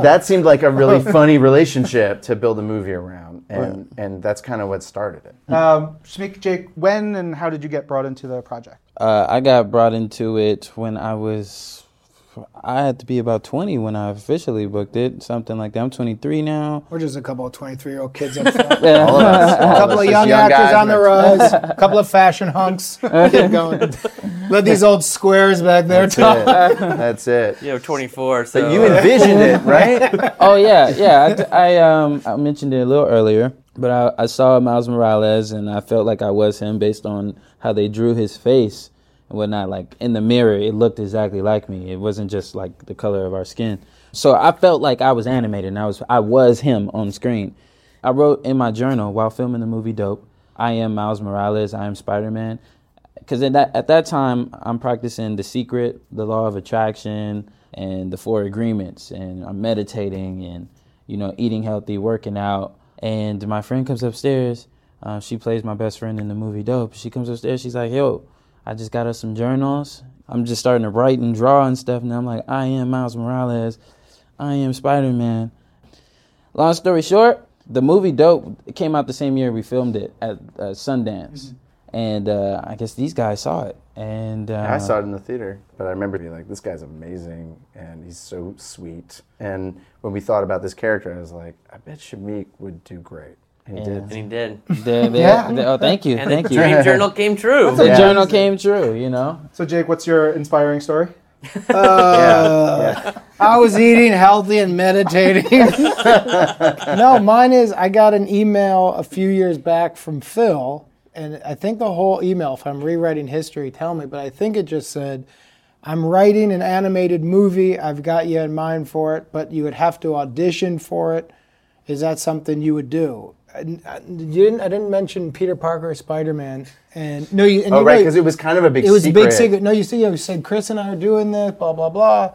that seemed like a really [LAUGHS] funny relationship to build a movie around. And, right. and that's kind of what started it. Um, Shameik, Jake, when and how did you get brought into the project? Uh, I got brought into it when I was. I had to be about 20 when I officially booked it, something like that. I'm 23 now. We're just a couple of 23 year old kids up [LAUGHS] front. All of us, all a couple us of as young, actors on the our rise, a couple of fashion hunks. Keep going. [LAUGHS] Let these old squares back there That's talk. it. That's it. You we're 24. So But you envisioned it, [LAUGHS] right? oh yeah, yeah. I, I um I mentioned it a little earlier, but I, I saw Miles Morales and I felt like I was him based on how they drew his face and whatnot. Like in the mirror, it looked exactly like me. It wasn't just like the color of our skin. So I felt like I was animated and I was I was him on screen. I wrote in my journal while filming the movie Dope, I am Miles Morales, I am Spider Man. Because at that, at that time, I'm practicing The Secret, the Law of Attraction, and the Four Agreements, and I'm meditating and, you know, eating healthy, working out. And my friend comes upstairs. Uh, she plays my best friend in the movie Dope. She comes upstairs. She's like, "Yo, I just got us some journals. I'm just starting to write and draw and stuff." And I'm like, "I am Miles Morales. I am Spider Man." Long story short, the movie Dope came out the same year we filmed it at uh, Sundance, and uh, I guess these guys saw it. And uh, I saw it in the theater, but I remember being like, "This guy's amazing, and he's so sweet." And when we thought about this character, I was like, "I bet Shameik would do great," and he and did. he did. [LAUGHS] they- they- Yeah. they- oh, thank you, And thank the you. dream journal came true. The Yeah. journal came true, you know. So, Jake, what's your inspiring story? [LAUGHS] Uh, yeah, I was eating healthy and meditating. [LAUGHS] no, mine is I got an email a few years back from Phil, and I think the whole email, if I'm rewriting history, tell me, but I think it just said, I'm writing an animated movie. I've got you in mind for it, but you would have to audition for it. Is that something you would do? And, uh, You didn't. I didn't mention Peter Parker, Spider Man, and no, you. And Oh, you right, because it was kind of a big. it was secret. a big secret. No, you see, you said Chris and I are doing this, blah blah blah.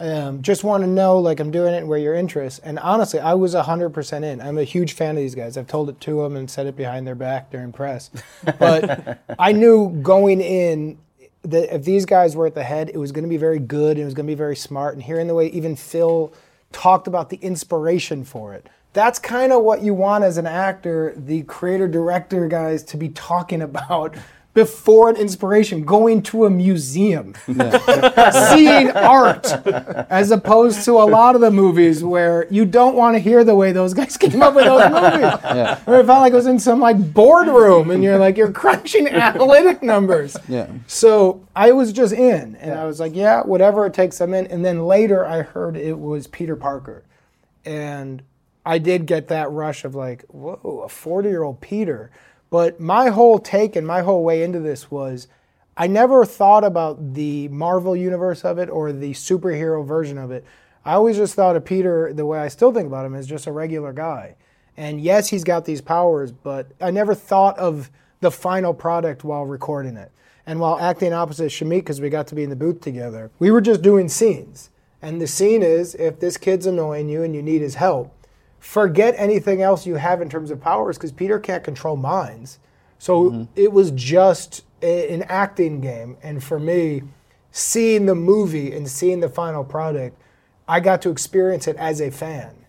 Um, just want to know, like, I'm doing it and where your interests. And honestly, I was 100% in. I'm a huge fan of these guys. I've told it to them and said it behind their back during press. But [LAUGHS] I knew going in that if these guys were at the head, it was going to be very good and it was going to be very smart. And hearing the way even Phil talked about the inspiration for it. That's kind of what you want as an actor, the creator director guys to be talking about before an inspiration, going to a museum, [LAUGHS] seeing art, as opposed to a lot of the movies where you don't want to hear the way those guys came up with those [LAUGHS] movies. Yeah. Where it felt like it was in some like boardroom and you're like, you're crunching [LAUGHS] analytic numbers. Yeah. So I was just in, and I was like, yeah, whatever it takes, I'm in. And then later I heard it was Peter Parker. And I did get that rush of like, whoa, a 40 year old Peter. But my whole take and my whole way into this was I never thought about the Marvel universe of it or the superhero version of it. I always just thought of Peter the way I still think about him as just a regular guy. And yes, he's got these powers, but I never thought of the final product while recording it. And while acting opposite Shameik, because we got to be in the booth together, we were just doing scenes. And the scene is if this kid's annoying you and you need his help, forget anything else you have in terms of powers because Peter can't control minds. So mm-hmm. it was just a, an acting game. And for me, seeing the movie and seeing the final product, I got to experience it as a fan.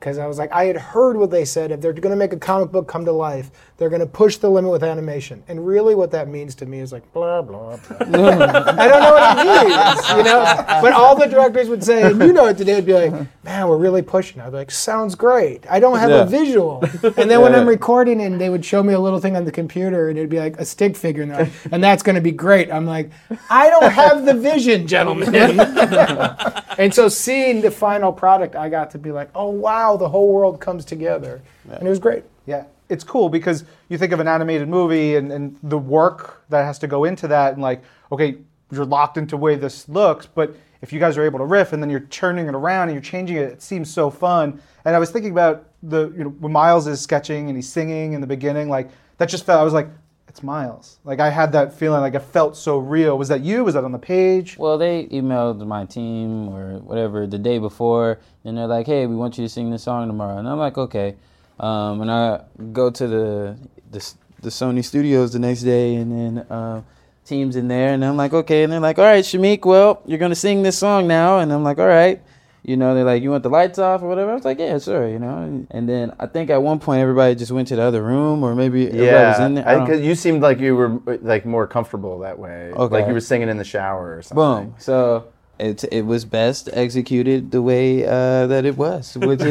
Because I was like, I had heard what they said. If they're going to make a comic book come to life, they're going to push the limit with animation. And really, what that means to me is like, blah, blah, blah. [LAUGHS] I don't know what it means, you know? But all the directors would say, and you know it today, would be like, man, we're really pushing. I'd be like, sounds great. I don't have Yeah. a visual. And then when I'm recording and they would show me a little thing on the computer and it'd be like a stick figure, and, like, and that's going to be great. I'm like, I don't have the vision, gentlemen. [LAUGHS] and so seeing the final product, I got to be like, oh, wow, the whole world comes together. And it was great. Yeah, it's cool because you think of an animated movie and, and the work that has to go into that, and like, okay, you're locked into the way this looks, but if you guys are able to riff and then you're turning it around and you're changing it, it seems so fun. And I was thinking about the, you know, when Miles is sketching and he's singing in the beginning, like that just felt, I was like, it's Miles. Like I had that feeling, like it felt so real. Was that you? Was that on the page? Well, they emailed my team or whatever the day before, and they're like, "Hey, we want you to sing this song tomorrow." And I'm like, "Okay." Um, and I go to the, the the Sony studios the next day, and then uh, teams in there, and I'm like, "Okay." And they're like, "All right, Shameik, well, you're gonna sing this song now." And I'm like, "All right." You know, they're like, "You want the lights off or whatever?" I was like, "Yeah, sure," you know. And then I think at one point everybody just went to the other room, or maybe everybody was in there. I because you seemed like you were like more comfortable that way. Okay. Like you were singing in the shower or something. Boom. So it it was best executed the way uh, that it was, which is [LAUGHS]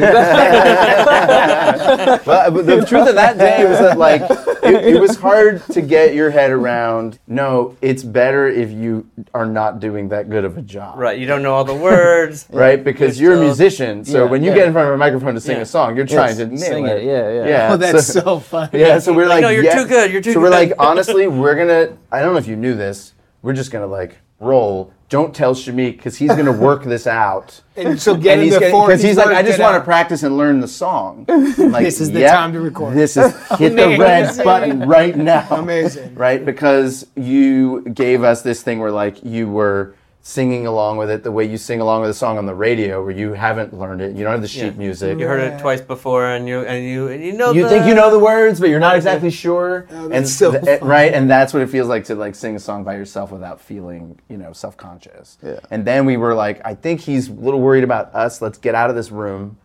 Well, but the truth of that day was that like it, it was hard to get your head around. No, it's better if you are not doing that good of a job. Right. You don't know all the words. [LAUGHS] Right, because You're you're, a musician, so Yeah, when you yeah. get in front of a microphone to sing Yeah. a song, you're trying Yes, to nail sing it. it, yeah, yeah. yeah. Oh, that's so funny. Yeah, so we're like, no, you're yeah. too good, you're too so we're like, [LAUGHS] honestly, we're gonna. I don't know if you knew this. We're just gonna like roll. Don't tell Shameik because he's gonna work this out. [LAUGHS] And so get And he's because he's like, I just want to practice and learn the song. [LAUGHS] Like, This is the "Yep, time to record." This is [LAUGHS] hit the red button right now. Amazing. right? Because you gave us this thing where like you were singing along with it the way you sing along with a song on the radio, where you haven't learned it. You don't have the sheet music. You heard it twice before, and you and you and you know. You the, think you know the words, but you're not exactly sure. Oh, and that's so th- eh, fun. right, and that's what it feels like to like sing a song by yourself without feeling, you know, self-conscious. Yeah. And then we were like, I think he's a little worried about us. Let's get out of this room,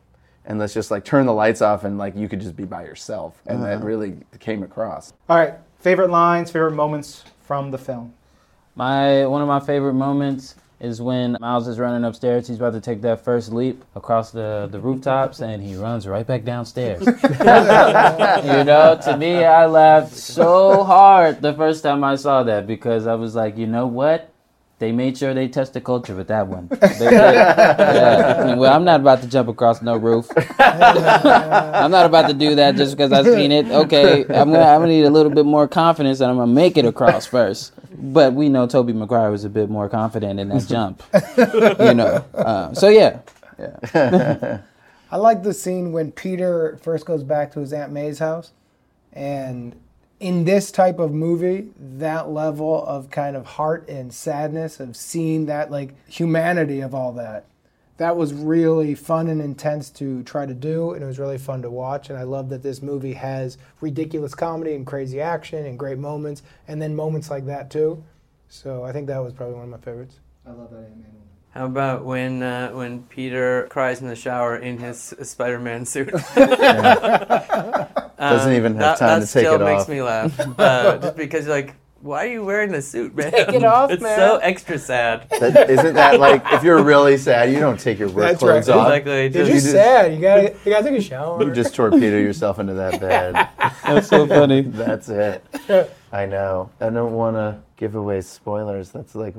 and let's just like turn the lights off, and like you could just be by yourself. And that uh-huh. really came across. All right, favorite lines, favorite moments from the film. My one of my favorite moments is when Miles is running upstairs. He's about to take that first leap across the, the rooftops, and he runs right back downstairs. [LAUGHS] you know, to me, I laughed so hard the first time I saw that because I was like, you know what? They made sure they touched the culture with that one. [LAUGHS] They did. yeah. Well, I'm not about to jump across no roof. [LAUGHS] I'm not about to do that just because I've seen it. Okay, I'm gonna, I'm gonna need a little bit more confidence, and I'm gonna make it across first. But we know Tobey Maguire was a bit more confident in that jump. you know, uh, so yeah, [LAUGHS] I like the scene when Peter first goes back to his Aunt May's house. And in this type of movie, that level of kind of heart and sadness of seeing that like humanity of all that, that was really fun and intense to try to do. And it was really fun to watch. And I love that this movie has ridiculous comedy and crazy action and great moments, and then moments like that too. So I think that was probably one of my favorites. I love that Ant-Man moment. How about when uh, when Peter cries in the shower in his Spider-Man suit? [LAUGHS] Doesn't even have that, time that to take it off. That still makes me laugh. [LAUGHS] Uh, just because you're like, why are you wearing the suit, man? Take it off, it's man. so extra sad. That, isn't that like if you're really sad, you don't take your work That's clothes right. off. Exactly. You're Just, just sad. You gotta, you gotta take a shower. You just torpedo yourself into that bed. [LAUGHS] that's so funny. That's it. I know. I don't want to give away spoilers. That's like,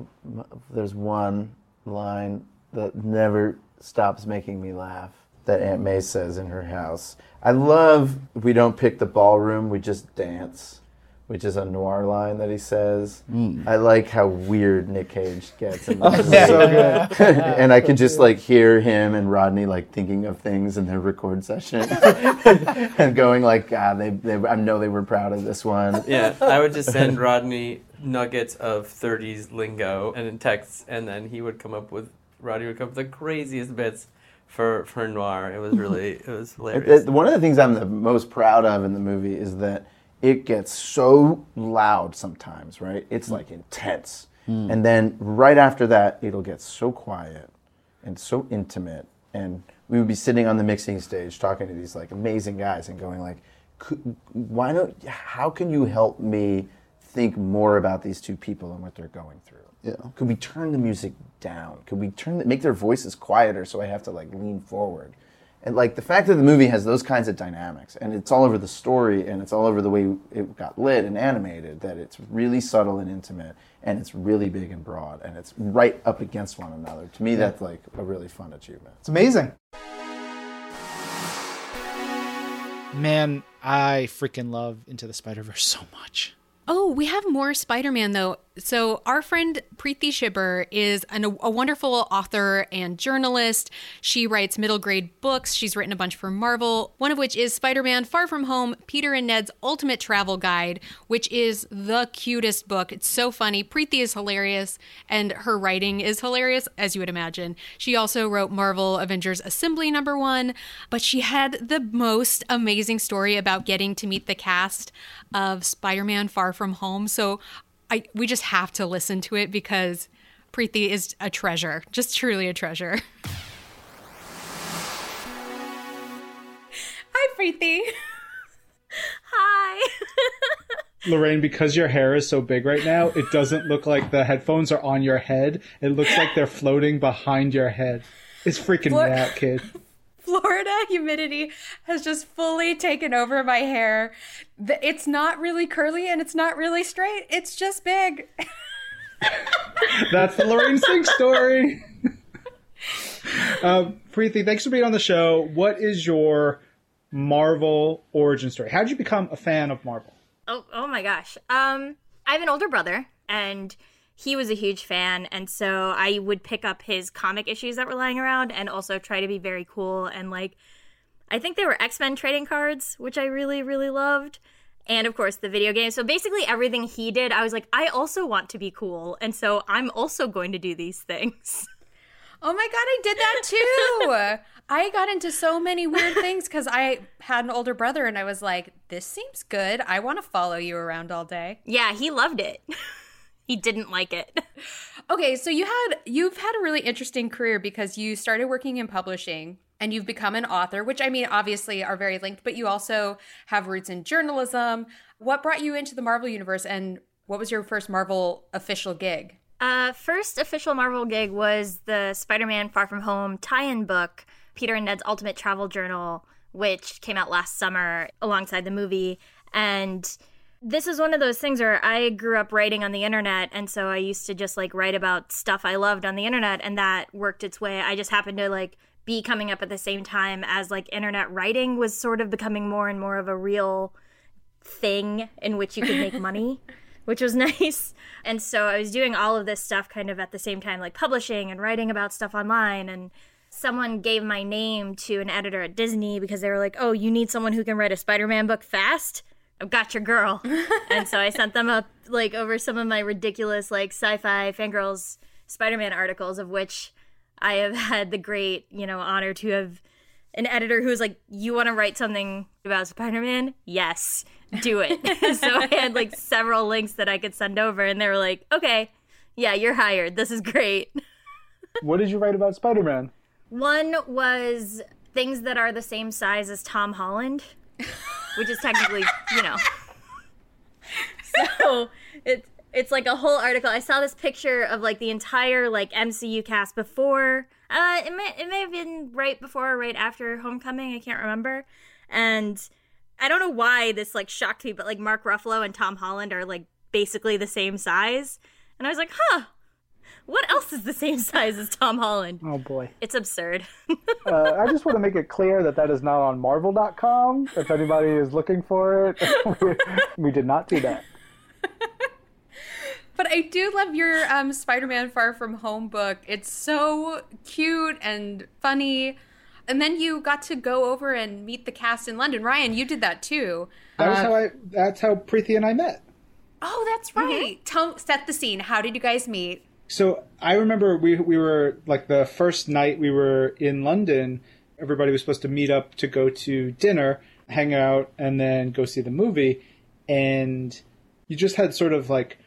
there's one line that never stops making me laugh that Aunt May says in her house. I love, we don't pick the ballroom, we just dance, which is a noir line that he says. Mm. I like how weird Nick Cage gets in the [LAUGHS] oh, movie. so good. [LAUGHS] and I can just like hear him and Rodney like thinking of things in their record session [LAUGHS] and going like, God, they, they, I know they were proud of this one. yeah, I would just send Rodney nuggets of 30s lingo and in texts, and then he would come up with Rodney would come up with the craziest bits for for noir. It was really it was It- hilarious. it- one of the things I'm the most proud of in the movie is that it gets so loud sometimes, right? It's like intense. Hmm. And then right after that, it'll get so quiet and so intimate. And we would be sitting on the mixing stage talking to these like amazing guys and going like, why don't, how can you help me think more about these two people and what they're going through? Yeah. Could we turn the music down? Could we turn the, make their voices quieter so I have to like lean forward? And like the fact that the movie has those kinds of dynamics and it's all over the story and it's all over the way it got lit and animated that it's really subtle and intimate and it's really big and broad and it's right up against one another. To me, that's like a really fun achievement. It's amazing. Man, I freaking love Into the Spider Verse [LAUGHS] so much. Oh, we have more Spider Man though. So, our friend Preeti Chhibber is an, a wonderful author and journalist. She writes middle grade books. She's written a bunch for Marvel, one of which is Spider Man Far From Home Peter and Ned's Ultimate Travel Guide, which is the cutest book. It's so funny. Preeti is hilarious, and her writing is hilarious, as you would imagine. She also wrote Marvel Avengers Assembly number one, but she had the most amazing story about getting to meet the cast of Spider Man Far From Home. So I we just have to listen to it because Preeti is a treasure, just truly a treasure. Hi, Preeti. Hi. Lorraine, because your hair is so big right now, it doesn't look like the headphones are on your head. It looks like they're floating behind your head. It's freaking mad, out, kid. Florida humidity has just fully taken over my hair. It's not really curly and it's not really straight. It's just big. That's the Lorraine Cink story. um, Preeti, thanks for being on the show. What is your Marvel origin story? How did you become a fan of Marvel? Oh, oh my gosh. Um, I have an older brother, and he was a huge fan, and so I would pick up his comic issues that were lying around, and also try to be very cool and like. I think they were X Men trading cards, which I really, really loved. And of course, the video game. So basically, everything he did, I was like, I also want to be cool. And so I'm also going to do these things. [LAUGHS] Oh my god, I did that too. I got into so many weird things because I had an older brother and I was like, this seems good. I want to follow you around all day. Yeah, he loved it. [LAUGHS] he didn't like it. [LAUGHS] Okay, so you had you've had a really interesting career because you started working in publishing and you've become an author, which I mean obviously are very linked, but you also have roots in journalism. What brought you into the Marvel universe and what was your first Marvel official gig? Uh, first official Marvel gig was the Spider-Man Far From Home tie-in book, Peter and Ned's Ultimate Travel Journal, which came out last summer alongside the movie. And this is one of those things where I grew up writing on the internet, and so I used to just like write about stuff I loved on the internet, and that worked its way. I just happened to like be coming up at the same time as like internet writing was sort of becoming more and more of a real thing in which you could make money, [LAUGHS] which was [LAUGHS] nice. And so I was doing all of this stuff kind of at the same time, like publishing and writing about stuff online. And someone gave my name to an editor at Disney because they were like, oh, you need someone who can write a Spider Man book fast? I've got your girl. and so I sent them up like over some of my ridiculous like sci-fi fangirls Spider-Man articles of which I have had the great, you know, honor to have an editor who was like, "You want to write something about Spider-Man? Yes, do it." [LAUGHS] so I had like several links that I could send over and they were like, "Okay, yeah, you're hired. This is great." What did you write about Spider Man? One was things that are the same size as Tom Holland, [LAUGHS] which is technically, you know. [LAUGHS] So it's it's like a whole article. I saw this picture of like the entire like MCU cast before. Uh, it may it may have been right before or right after Homecoming. I can't remember. And I don't know why this like shocked me, but like Mark Ruffalo and Tom Holland are like basically the same size. And I was like, huh. What else is the same size as Tom Holland? Oh boy. It's absurd. Uh, I just want to make it clear that that is not on Marvel.com. If anybody is looking for it, [LAUGHS] we, we did not do that. But I do love your um, Spider-Man Far From Home book. It's so cute and funny. And then you got to go over and meet the cast in London. Ryan, you did that too. That was Uh, how I. That's how Preeti and I met. Oh, that's right. Tell set the scene. How did you guys meet? So I remember we we were like the first night we were in London. Everybody was supposed to meet up to go to dinner, hang out, and then go see the movie. And you just had sort of like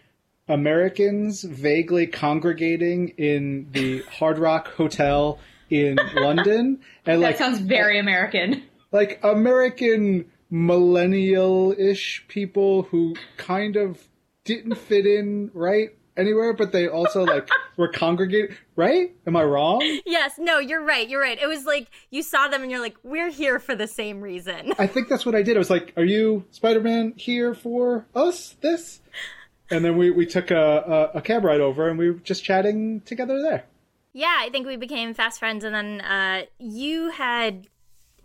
Americans vaguely congregating in the Hard Rock Hotel in [LAUGHS] London, and That like sounds very American. like American millennial-ish people who kind of didn't fit in right anywhere, but they also like [LAUGHS] were congregating. Right? Am I wrong? yes, no, you're right. You're right. It was like you saw them and you're like, we're here for the same reason. I think that's what I did. I was like, "Are you Spider-Man here for us? This?" And then we we took a, a a cab ride over, and we were just chatting together there. Yeah, I think we became fast friends, and then uh, you had,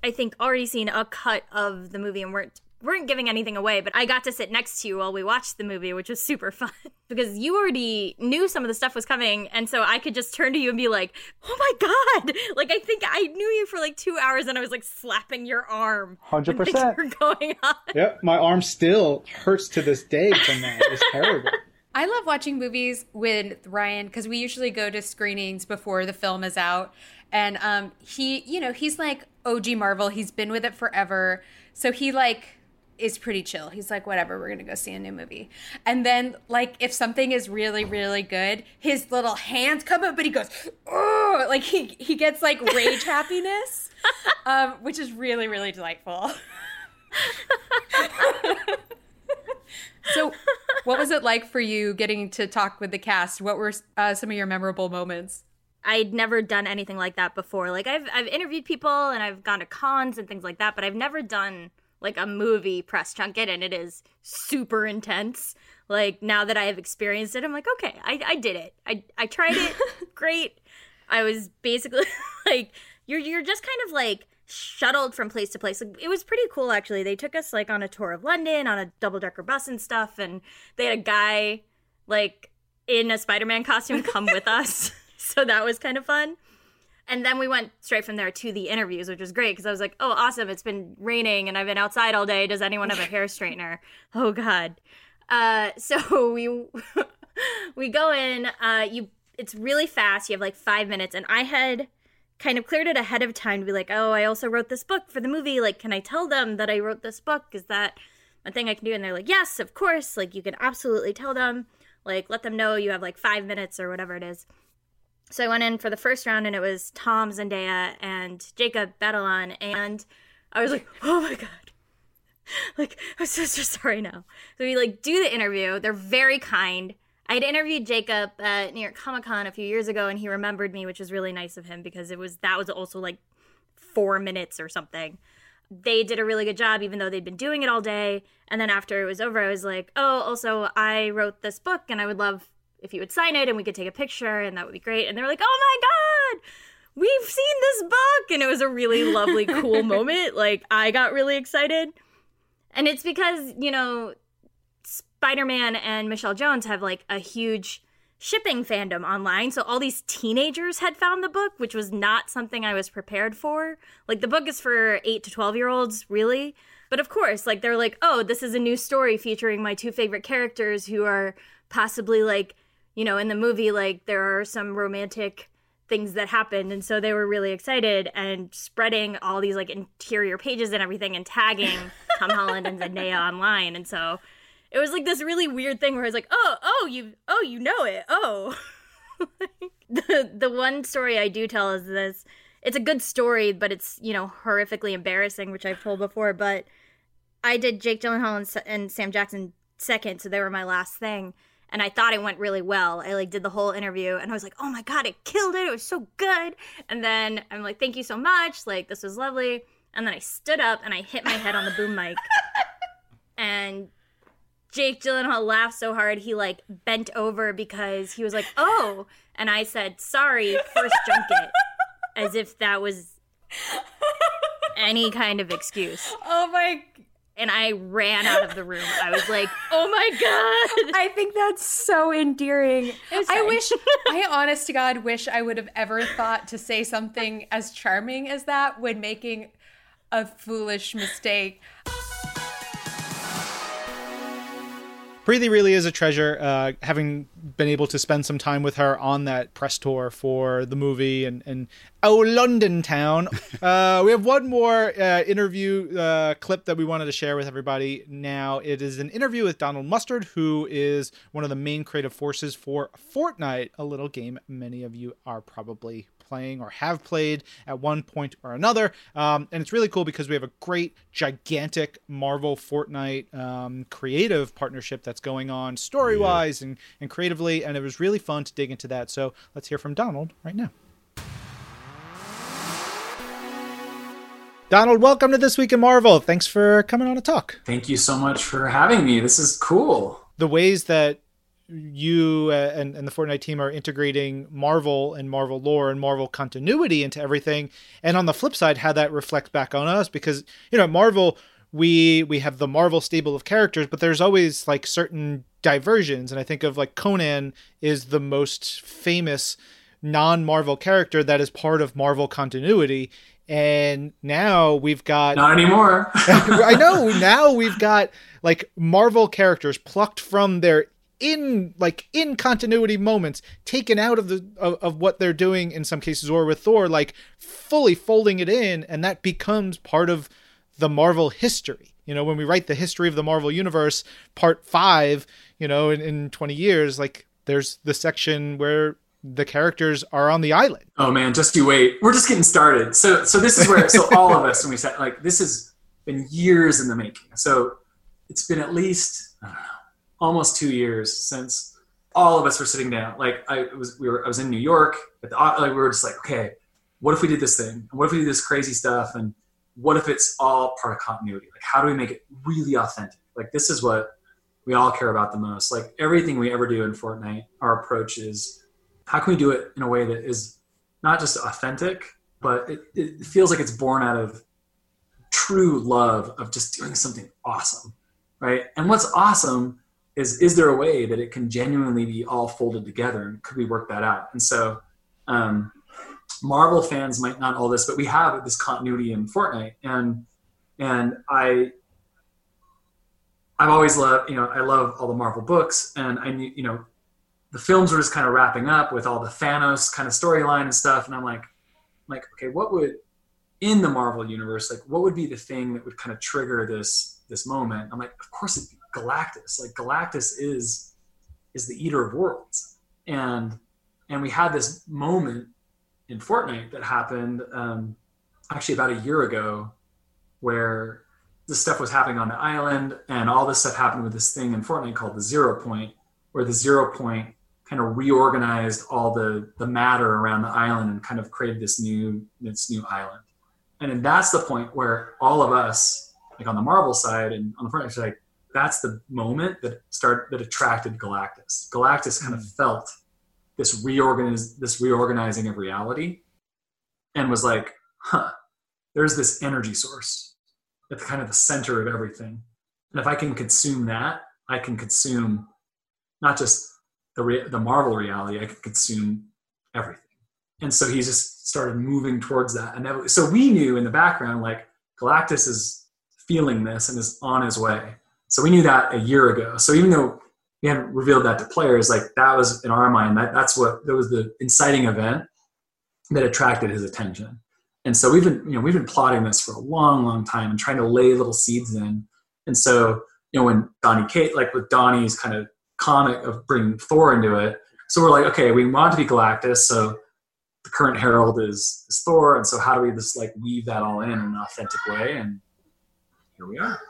I think, already seen a cut of the movie and weren't weren't giving anything away. But I got to sit next to you while we watched the movie, which was super fun [LAUGHS] because you already knew some of the stuff was coming, and so I could just turn to you and be like, "Oh my god!" [LAUGHS] Like I think I knew you for like two hours, and I was like slapping your arm. 100%. [LAUGHS] were going on. Yep, my arm still hurts to this day from that. It was [LAUGHS] terrible. I love watching movies with Ryan because we usually go to screenings before the film is out. And um, he, you know, he's like OG Marvel. He's been with it forever. So he like is pretty chill. He's like, whatever, we're gonna go see a new movie. And then, like, if something is really, really good, his little hands come up, but he goes, oh, like he he gets like rage [LAUGHS] happiness, um, which is really, really delightful. so, what was it like for you getting to talk with the cast? What were uh, some of your memorable moments? I'd never done anything like that before. Like I've I've interviewed people and I've gone to cons and things like that, but I've never done like a movie press junket and it is super intense. Like now that I have experienced it, I'm like, okay, I, I did it. I I tried it. [LAUGHS] Great. I was basically [LAUGHS] like you're you're just kind of like shuttled from place to place. Like, it was pretty cool actually. They took us like on a tour of London on a double decker bus and stuff, and they had a guy like in a Spider Man costume come with [LAUGHS] us. So that was kind of fun. And then we went straight from there to the interviews, which was great because I was like, "Oh, awesome! It's been raining and I've been outside all day. Does anyone have a hair straightener?" [LAUGHS] oh God. Uh, [LAUGHS] so we [LAUGHS] we go in. Uh, you it's really fast. You have like five minutes, and I had kind of cleared it ahead of time to be like, "Oh, I also wrote this book for the movie. Like, can I tell them that I wrote this book? Is that a thing I can do?" And they're like, "Yes, of course. Like, you can absolutely tell them. Like, let them know you have like five minutes or whatever it is." So I went in for the first round and it was Tom Zendaya and Jacob Batalon and I was like, oh my god. [LAUGHS] Like, I'm so, so sorry now. So we like do the interview. They're very kind. I had interviewed Jacob at New York Comic Con a few years ago and he remembered me, which was really nice of him because it was that was also like four minutes or something. They did a really good job, even though they'd been doing it all day. And then after it was over, I was like, oh, also, I wrote this book and I would love if you would sign it and we could take a picture and that would be great. And they were like, oh my God, we've seen this book. And it was a really lovely, cool [LAUGHS] moment. Like, I got really excited. And it's because, you know, Spider Man and Michelle Jones have like a huge shipping fandom online. So all these teenagers had found the book, which was not something I was prepared for. Like, the book is for 8 to 12 year olds, really. But of course, like, they're like, oh, this is a new story featuring my two favorite characters who are possibly like you know, in the movie, like there are some romantic things that happened and so they were really excited and spreading all these like interior pages and everything and tagging [LAUGHS] Tom Holland and Zendaya online and so it was like this really weird thing where I was like, "Oh, oh, you oh, you know it. Oh." [LAUGHS] the the one story I do tell is this. It's a good story, but it's, you know, horrifically embarrassing, which I've told before, but I did Jake Gyllenhaal and, and Sam Jackson second, so they were my last thing and I thought it went really well. I like did the whole interview and I was like, "Oh my god, it killed it. It was so good." And then I'm like, "Thank you so much. Like this was lovely." And then I stood up and I hit my head on the boom mic. [LAUGHS] and Jake Gyllenhaal laughed so hard he like bent over because he was like, "Oh," and I said, "Sorry, first junket," as if that was [LAUGHS] any kind of excuse. Oh my and I ran out of the room. I was like, "Oh my god!" I think that's so endearing. I wish, [LAUGHS] I honest to God wish I would have ever thought to say something as charming as that when making a foolish mistake. Preeti really is a treasure. Uh, having been able to spend some time with her on that press tour for the movie and, and oh London town. [LAUGHS] Uh, we have one more uh, interview uh, clip that we wanted to share with everybody. Now it is an interview with Donald Mustard, who is one of the main creative forces for Fortnite, a little game many of you are probably playing or have played at one point or another. Um, and it's really cool because we have a great, gigantic Marvel Fortnite um, creative partnership that's going on story wise yeah. and, and creatively. And it was really fun to dig into that. So let's hear from Donald right now. Donald, welcome to This Week in Marvel. Thanks for coming on to talk. Thank you so much for having me. This is cool. The ways that you and, and the Fortnite team are integrating Marvel and Marvel lore and Marvel continuity into everything. And on the flip side, how that reflects back on us because, you know, Marvel, we we have the Marvel stable of characters, but there's always like certain diversions. And I think of like Conan is the most famous non-Marvel character that is part of Marvel continuity. And now we've got not anymore. [LAUGHS] I know. Now we've got like Marvel characters plucked from their in like in continuity moments taken out of the of, of, what they're doing in some cases or with thor like fully folding it in and that becomes part of the marvel history You know, when we write the history of the Marvel Universe, part five, you know, in, in 20 years, like there's the section where the characters are on the island. Oh man, just you wait. We're just getting started. So so this is where so [LAUGHS] all of us when we said like this has been years in the making. So it's been at least I don't know, almost two years since all of us were sitting down. Like I was we were I was in New York at the like we were just like okay, what if we did this thing? What if we do this crazy stuff? And what if it's all part of continuity? Like how do we make it really authentic? Like this is what we all care about the most. Like everything we ever do in Fortnite, our approach is how can we do it in a way that is not just authentic, but it, it feels like it's born out of true love of just doing something awesome, right? And what's awesome is is there a way that it can genuinely be all folded together, and could we work that out? And so, um, Marvel fans might not all this, but we have this continuity in Fortnite, and and I I've always loved, you know, I love all the Marvel books, and I knew, you know, the films were just kind of wrapping up with all the Thanos kind of storyline and stuff, and I'm like, like, okay, what would in the Marvel universe, like, what would be the thing that would kind of trigger this this moment? I'm like, of course, it'd be Galactus. Like, Galactus is is the eater of worlds, and and we had this moment in Fortnite that happened um, actually about a year ago, where this stuff was happening on the island, and all this stuff happened with this thing in Fortnite called the Zero Point, where the Zero Point kind of reorganized all the the matter around the island and kind of created this new this new island. And then that's the point where all of us, like on the Marvel side and on the front side, that's the moment that start that attracted Galactus. Galactus kind of hmm. felt this reorganiz this reorganizing of reality and was like, huh, there's this energy source at the kind of the center of everything. And if I can consume that, I can consume not just the re- the Marvel reality, I can consume everything. And so he just started moving towards that. And that, so we knew in the background, like Galactus is feeling this and is on his way. So we knew that a year ago. So even though we hadn't revealed that to players, like that was in our mind, that that's what that was the inciting event that attracted his attention. And so we've been, you know, we've been plotting this for a long, long time and trying to lay little seeds in. And so, you know, when Donny Cates, like with Donny's kind of comic of bringing Thor into it. So we're like, okay, we want to be Galactus, so the current Herald is, is Thor, and so how do we just like weave that all in in an authentic way? And here we are.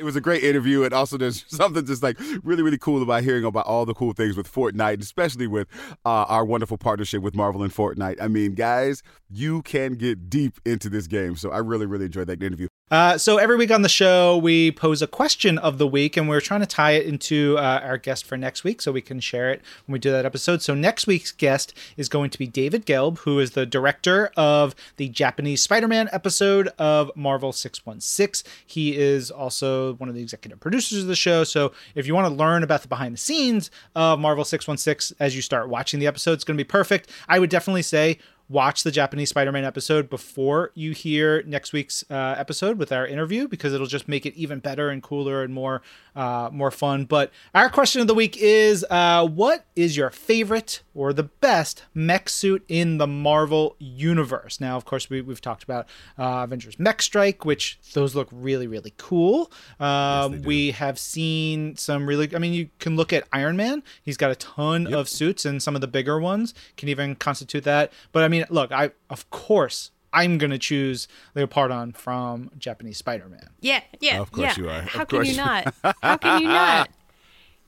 It was a great interview, and also there's [LAUGHS] something just like really, really cool about hearing about all the cool things with Fortnite, especially with uh, our wonderful partnership with Marvel and Fortnite. I mean, guys, you can get deep into this game, so I really, really enjoyed that interview. Uh, so every week on the show, we pose a question of the week, and we're trying to tie it into uh, our guest for next week, so we can share it when we do that episode. So next week's guest is going to be David Gelb, who is the director of the Japanese Spider-Man episode of Marvel 616. He is also one of the executive producers of the show. So if you want to learn about the behind the scenes of Marvel 616 as you start watching the episode, it's going to be perfect. I would definitely say watch the Japanese Spider-Man episode before you hear next week's uh, episode with our interview because it'll just make it even better and cooler and more uh, more fun. But our question of the week is: uh, What is your favorite or the best mech suit in the Marvel universe? Now, of course, we, have talked about uh, Avengers Mech Strike, which those look really really cool. Um, yes, we have seen some really. I mean, you can look at Iron Man; he's got a ton yep. of suits, and some of the bigger ones can even constitute that. But I mean, look, I of course I'm gonna choose Leopardon from Japanese Spider-Man. Yeah, yeah, of course yeah. you are. How can you not? How can you not?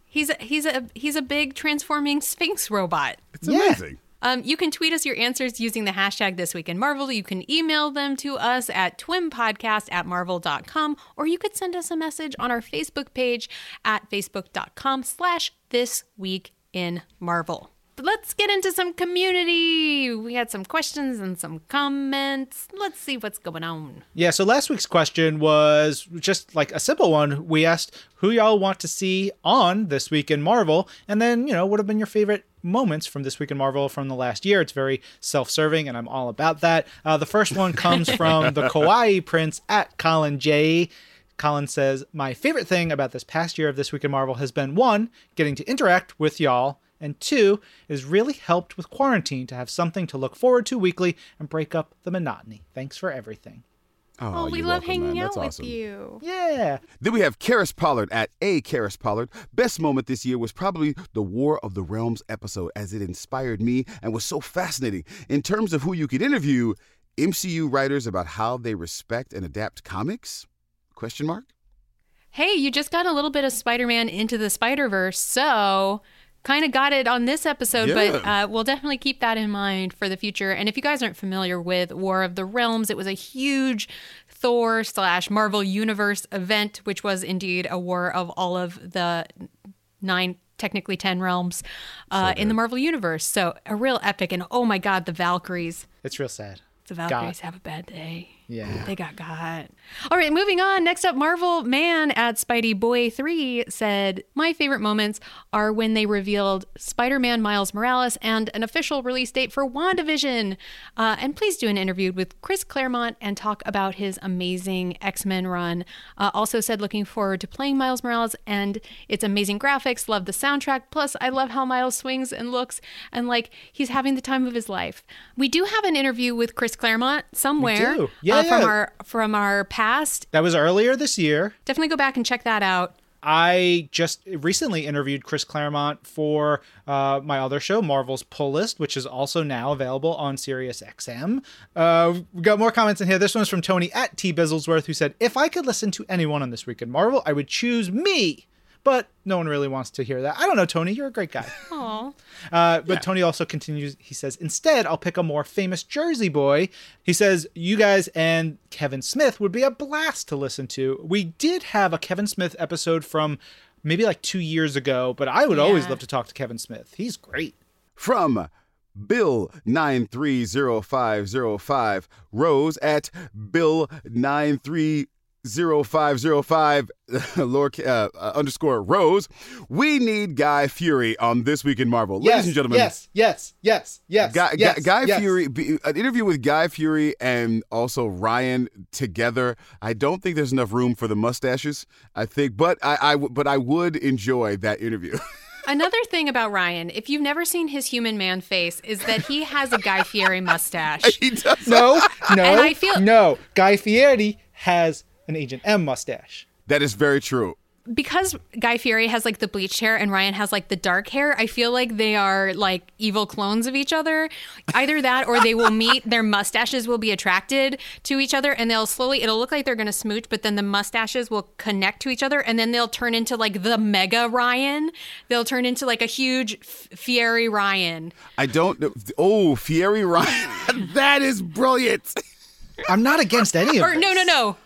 He's a, he's a he's a big transforming Sphinx robot. It's amazing. Um, you can tweet us your answers using the hashtag This Week in Marvel. You can email them to us at twimpodcast at marvel.com, or you could send us a message on our Facebook page at facebook.com slash This Week in Marvel let's get into some community. We had some questions and some comments. Let's see what's going on. Yeah, so last week's question was just like a simple one. We asked who y'all want to see on This Week in Marvel, and then, you know, what have been your favorite moments from This Week in Marvel from the last year. It's very self serving, and I'm all about that. Uh, the first one comes from the [LAUGHS] Kawaii Prince at Colin J. Colin says, My favorite thing about this past year of This Week in Marvel has been one, getting to interact with y'all And two, it has really helped with quarantine to have something to look forward to weekly and break up the monotony. Thanks for everything. Oh, we love welcome, hanging man. out That's with you. Yeah. Then we have Karis Pollard at A Karis Pollard. Best moment this year was probably the War of the Realms episode, as it inspired me and was so fascinating. In terms of who you could interview, MCU writers about how they respect and adapt comics? Question mark. Hey, you just got a little bit of Spider Man into the Spider Verse, so kind of got it on this episode, but uh, we'll definitely keep that in mind for the future. And if you guys aren't familiar with War of the Realms, it was a huge Thor slash Marvel Universe event, which was indeed a war of all of the nine. Technically, 10 realms uh, in the Marvel Universe. So, a real epic. And oh my God, the Valkyries. It's real sad. The Valkyries have a bad day. Yeah. They got got. All right, moving on. Next up, Marvel Man at Spidey Boy 3 said, My favorite moments are when they revealed Spider Man Miles Morales and an official release date for WandaVision. Uh, and please do an interview with Chris Claremont and talk about his amazing X Men run. Uh, also said, looking forward to playing Miles Morales and its amazing graphics. Love the soundtrack. Plus, I love how Miles swings and looks and like he's having the time of his life. We do have an interview with Chris Claremont somewhere do. Yeah, from yeah. our from our past. That was earlier this year. Definitely go back and check that out. I just recently interviewed Chris Claremont for uh, my other show, Marvel's Pull List, which is also now available on Sirius XM. Uh, we got more comments in here. This one's from Tony at T Bizzlesworth, who said, "If I could listen to anyone on this week in Marvel, I would choose me." But no one really wants to hear that. I don't know, Tony. You're a great guy. [LAUGHS] Aw. Uh, but Tony also continues. He says, instead, I'll pick a more famous Jersey boy. He says, you guys and Kevin Smith would be a blast to listen to. We did have a Kevin Smith episode from maybe like two years ago, but I would always love to talk to Kevin Smith. He's great. From Bill nine three zero five zero five Rose at Bill nine three zero five zero five [LAUGHS] lower uh, uh, underscore Rose. We need Guy Fury on this week in Marvel, ladies and gentlemen. Yes, yes, yes, yes. Guy, yes, Guy, Guy yes. Fury, an interview with Guy Fury and also Ryan together. I don't think there's enough room for the mustaches. I think, but I, I w- but I would enjoy that interview. [LAUGHS] Another thing about Ryan, if you've never seen his human man face, is that he has a Guy Fieri mustache. [LAUGHS] he does. No, no, And I feel- no. Guy Fieri has an Agent M mustache. That is very true. because Guy Fieri has like the bleached hair and Ryan has like the dark hair, I feel like they are like evil clones of each other. Either that or they will meet, their mustaches will be attracted to each other and they'll slowly, it'll look like they're going to smooch, but then the mustaches will connect to each other and then they'll turn into like the mega Ryan. They'll turn into like a huge F- Fieri Ryan. I don't. know. Oh, Fieri Ryan, [LAUGHS] that is brilliant. I'm not against any of Or this. no, no, no.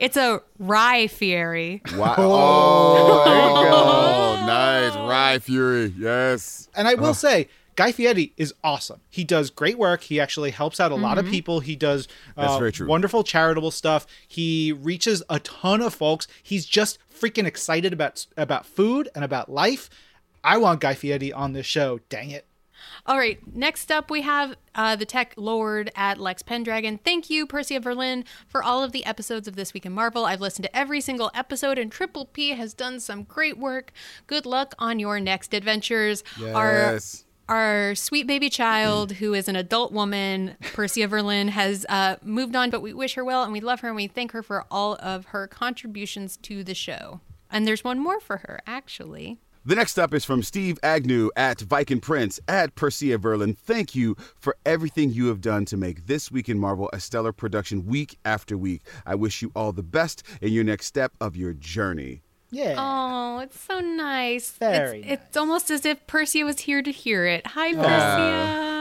It's a Rye Fury. Wow. [LAUGHS] Oh, there you go. nice. Rye Fury. Yes. And I will say, Guy Fieri is awesome. He does great work. He actually helps out a lot of people. He does That's uh, very true. wonderful charitable stuff. He reaches a ton of folks. He's just freaking excited about about food and about life. I want Guy Fieri on this show. Dang it. All right, next up we have uh, the tech lord at Lex Pendragon. Thank you, Percia Verlin, for all of the episodes of This Week in Marvel. I've listened to every single episode, and Triple P has done some great work. Good luck on your next adventures. Our, Yes. our sweet baby child, who is an adult woman, Percia Verlin, has uh, moved on, but we wish her well, and we love her, and we thank her for all of her contributions to the show. And there's one more for her, actually. The next up is from Steve Agnew at Viking Prince at Percia Verlin. Thank you for everything you have done to make This Week in Marvel a stellar production week after week. I wish you all the best in your next step of your journey. Yeah. Oh, it's so nice. Very it's, it's almost as if Percia was here to hear it. Hi, Percia.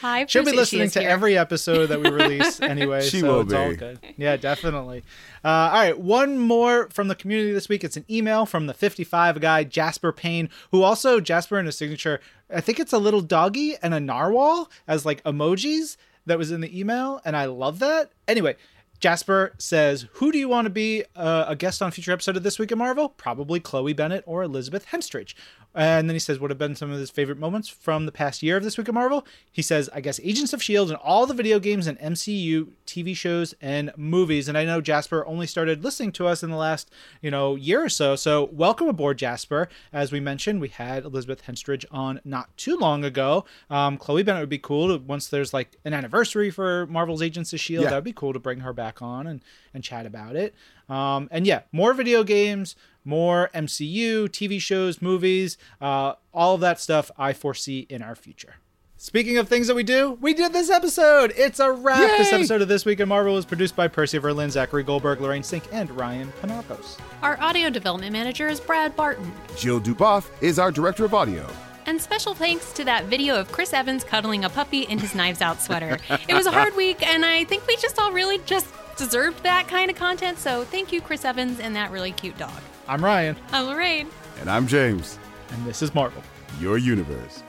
Hi, She'll be listening to here. every episode that we release [LAUGHS] anyway. She so will it's all be. good. Yeah, definitely. Uh, all right, one more from the community this week. It's an email from the 55 guy, Jasper Payne, who also, Jasper in his signature, I think it's a little doggy and a narwhal as like emojis that was in the email. And I love that. Anyway, Jasper says, Who do you want to be uh, a guest on a future episode of This Week in Marvel? Probably Chloe Bennet or Elizabeth Henstridge. And then he says, What have been some of his favorite moments from the past year of This Week of Marvel? He says, I guess Agents of S.H.I.E.L.D. and all the video games and MCU TV shows and movies. And I know Jasper only started listening to us in the last, you know, year or so. So welcome aboard, Jasper. As we mentioned, we had Elizabeth Henstridge on not too long ago. Um, Chloe Bennet would be cool to, once there's like an anniversary for Marvel's Agents of S.H.I.E.L.D. Yeah. That would be cool to bring her back on and, and chat about it. Um, and yeah, more video games, more MCU, TV shows, movies, uh, all of that stuff I foresee in our future. Speaking of things that we do, we did this episode. It's a wrap. This episode of This Week in Marvel was produced by Percia Verlin, Zachary Goldberg, Lorraine Cink, and Ryan Penagos. Our audio development manager is Brad Barton. Jill Duboff is our director of audio. And special thanks to that video of Chris Evans cuddling a puppy in his Knives Out sweater. it was a hard [LAUGHS] week, and I think we just all really just deserved that kind of content. So thank you, Chris Evans, and that really cute dog. I'm Ryan, I'm Lorraine. And I'm James, and this is Marvel. your universe.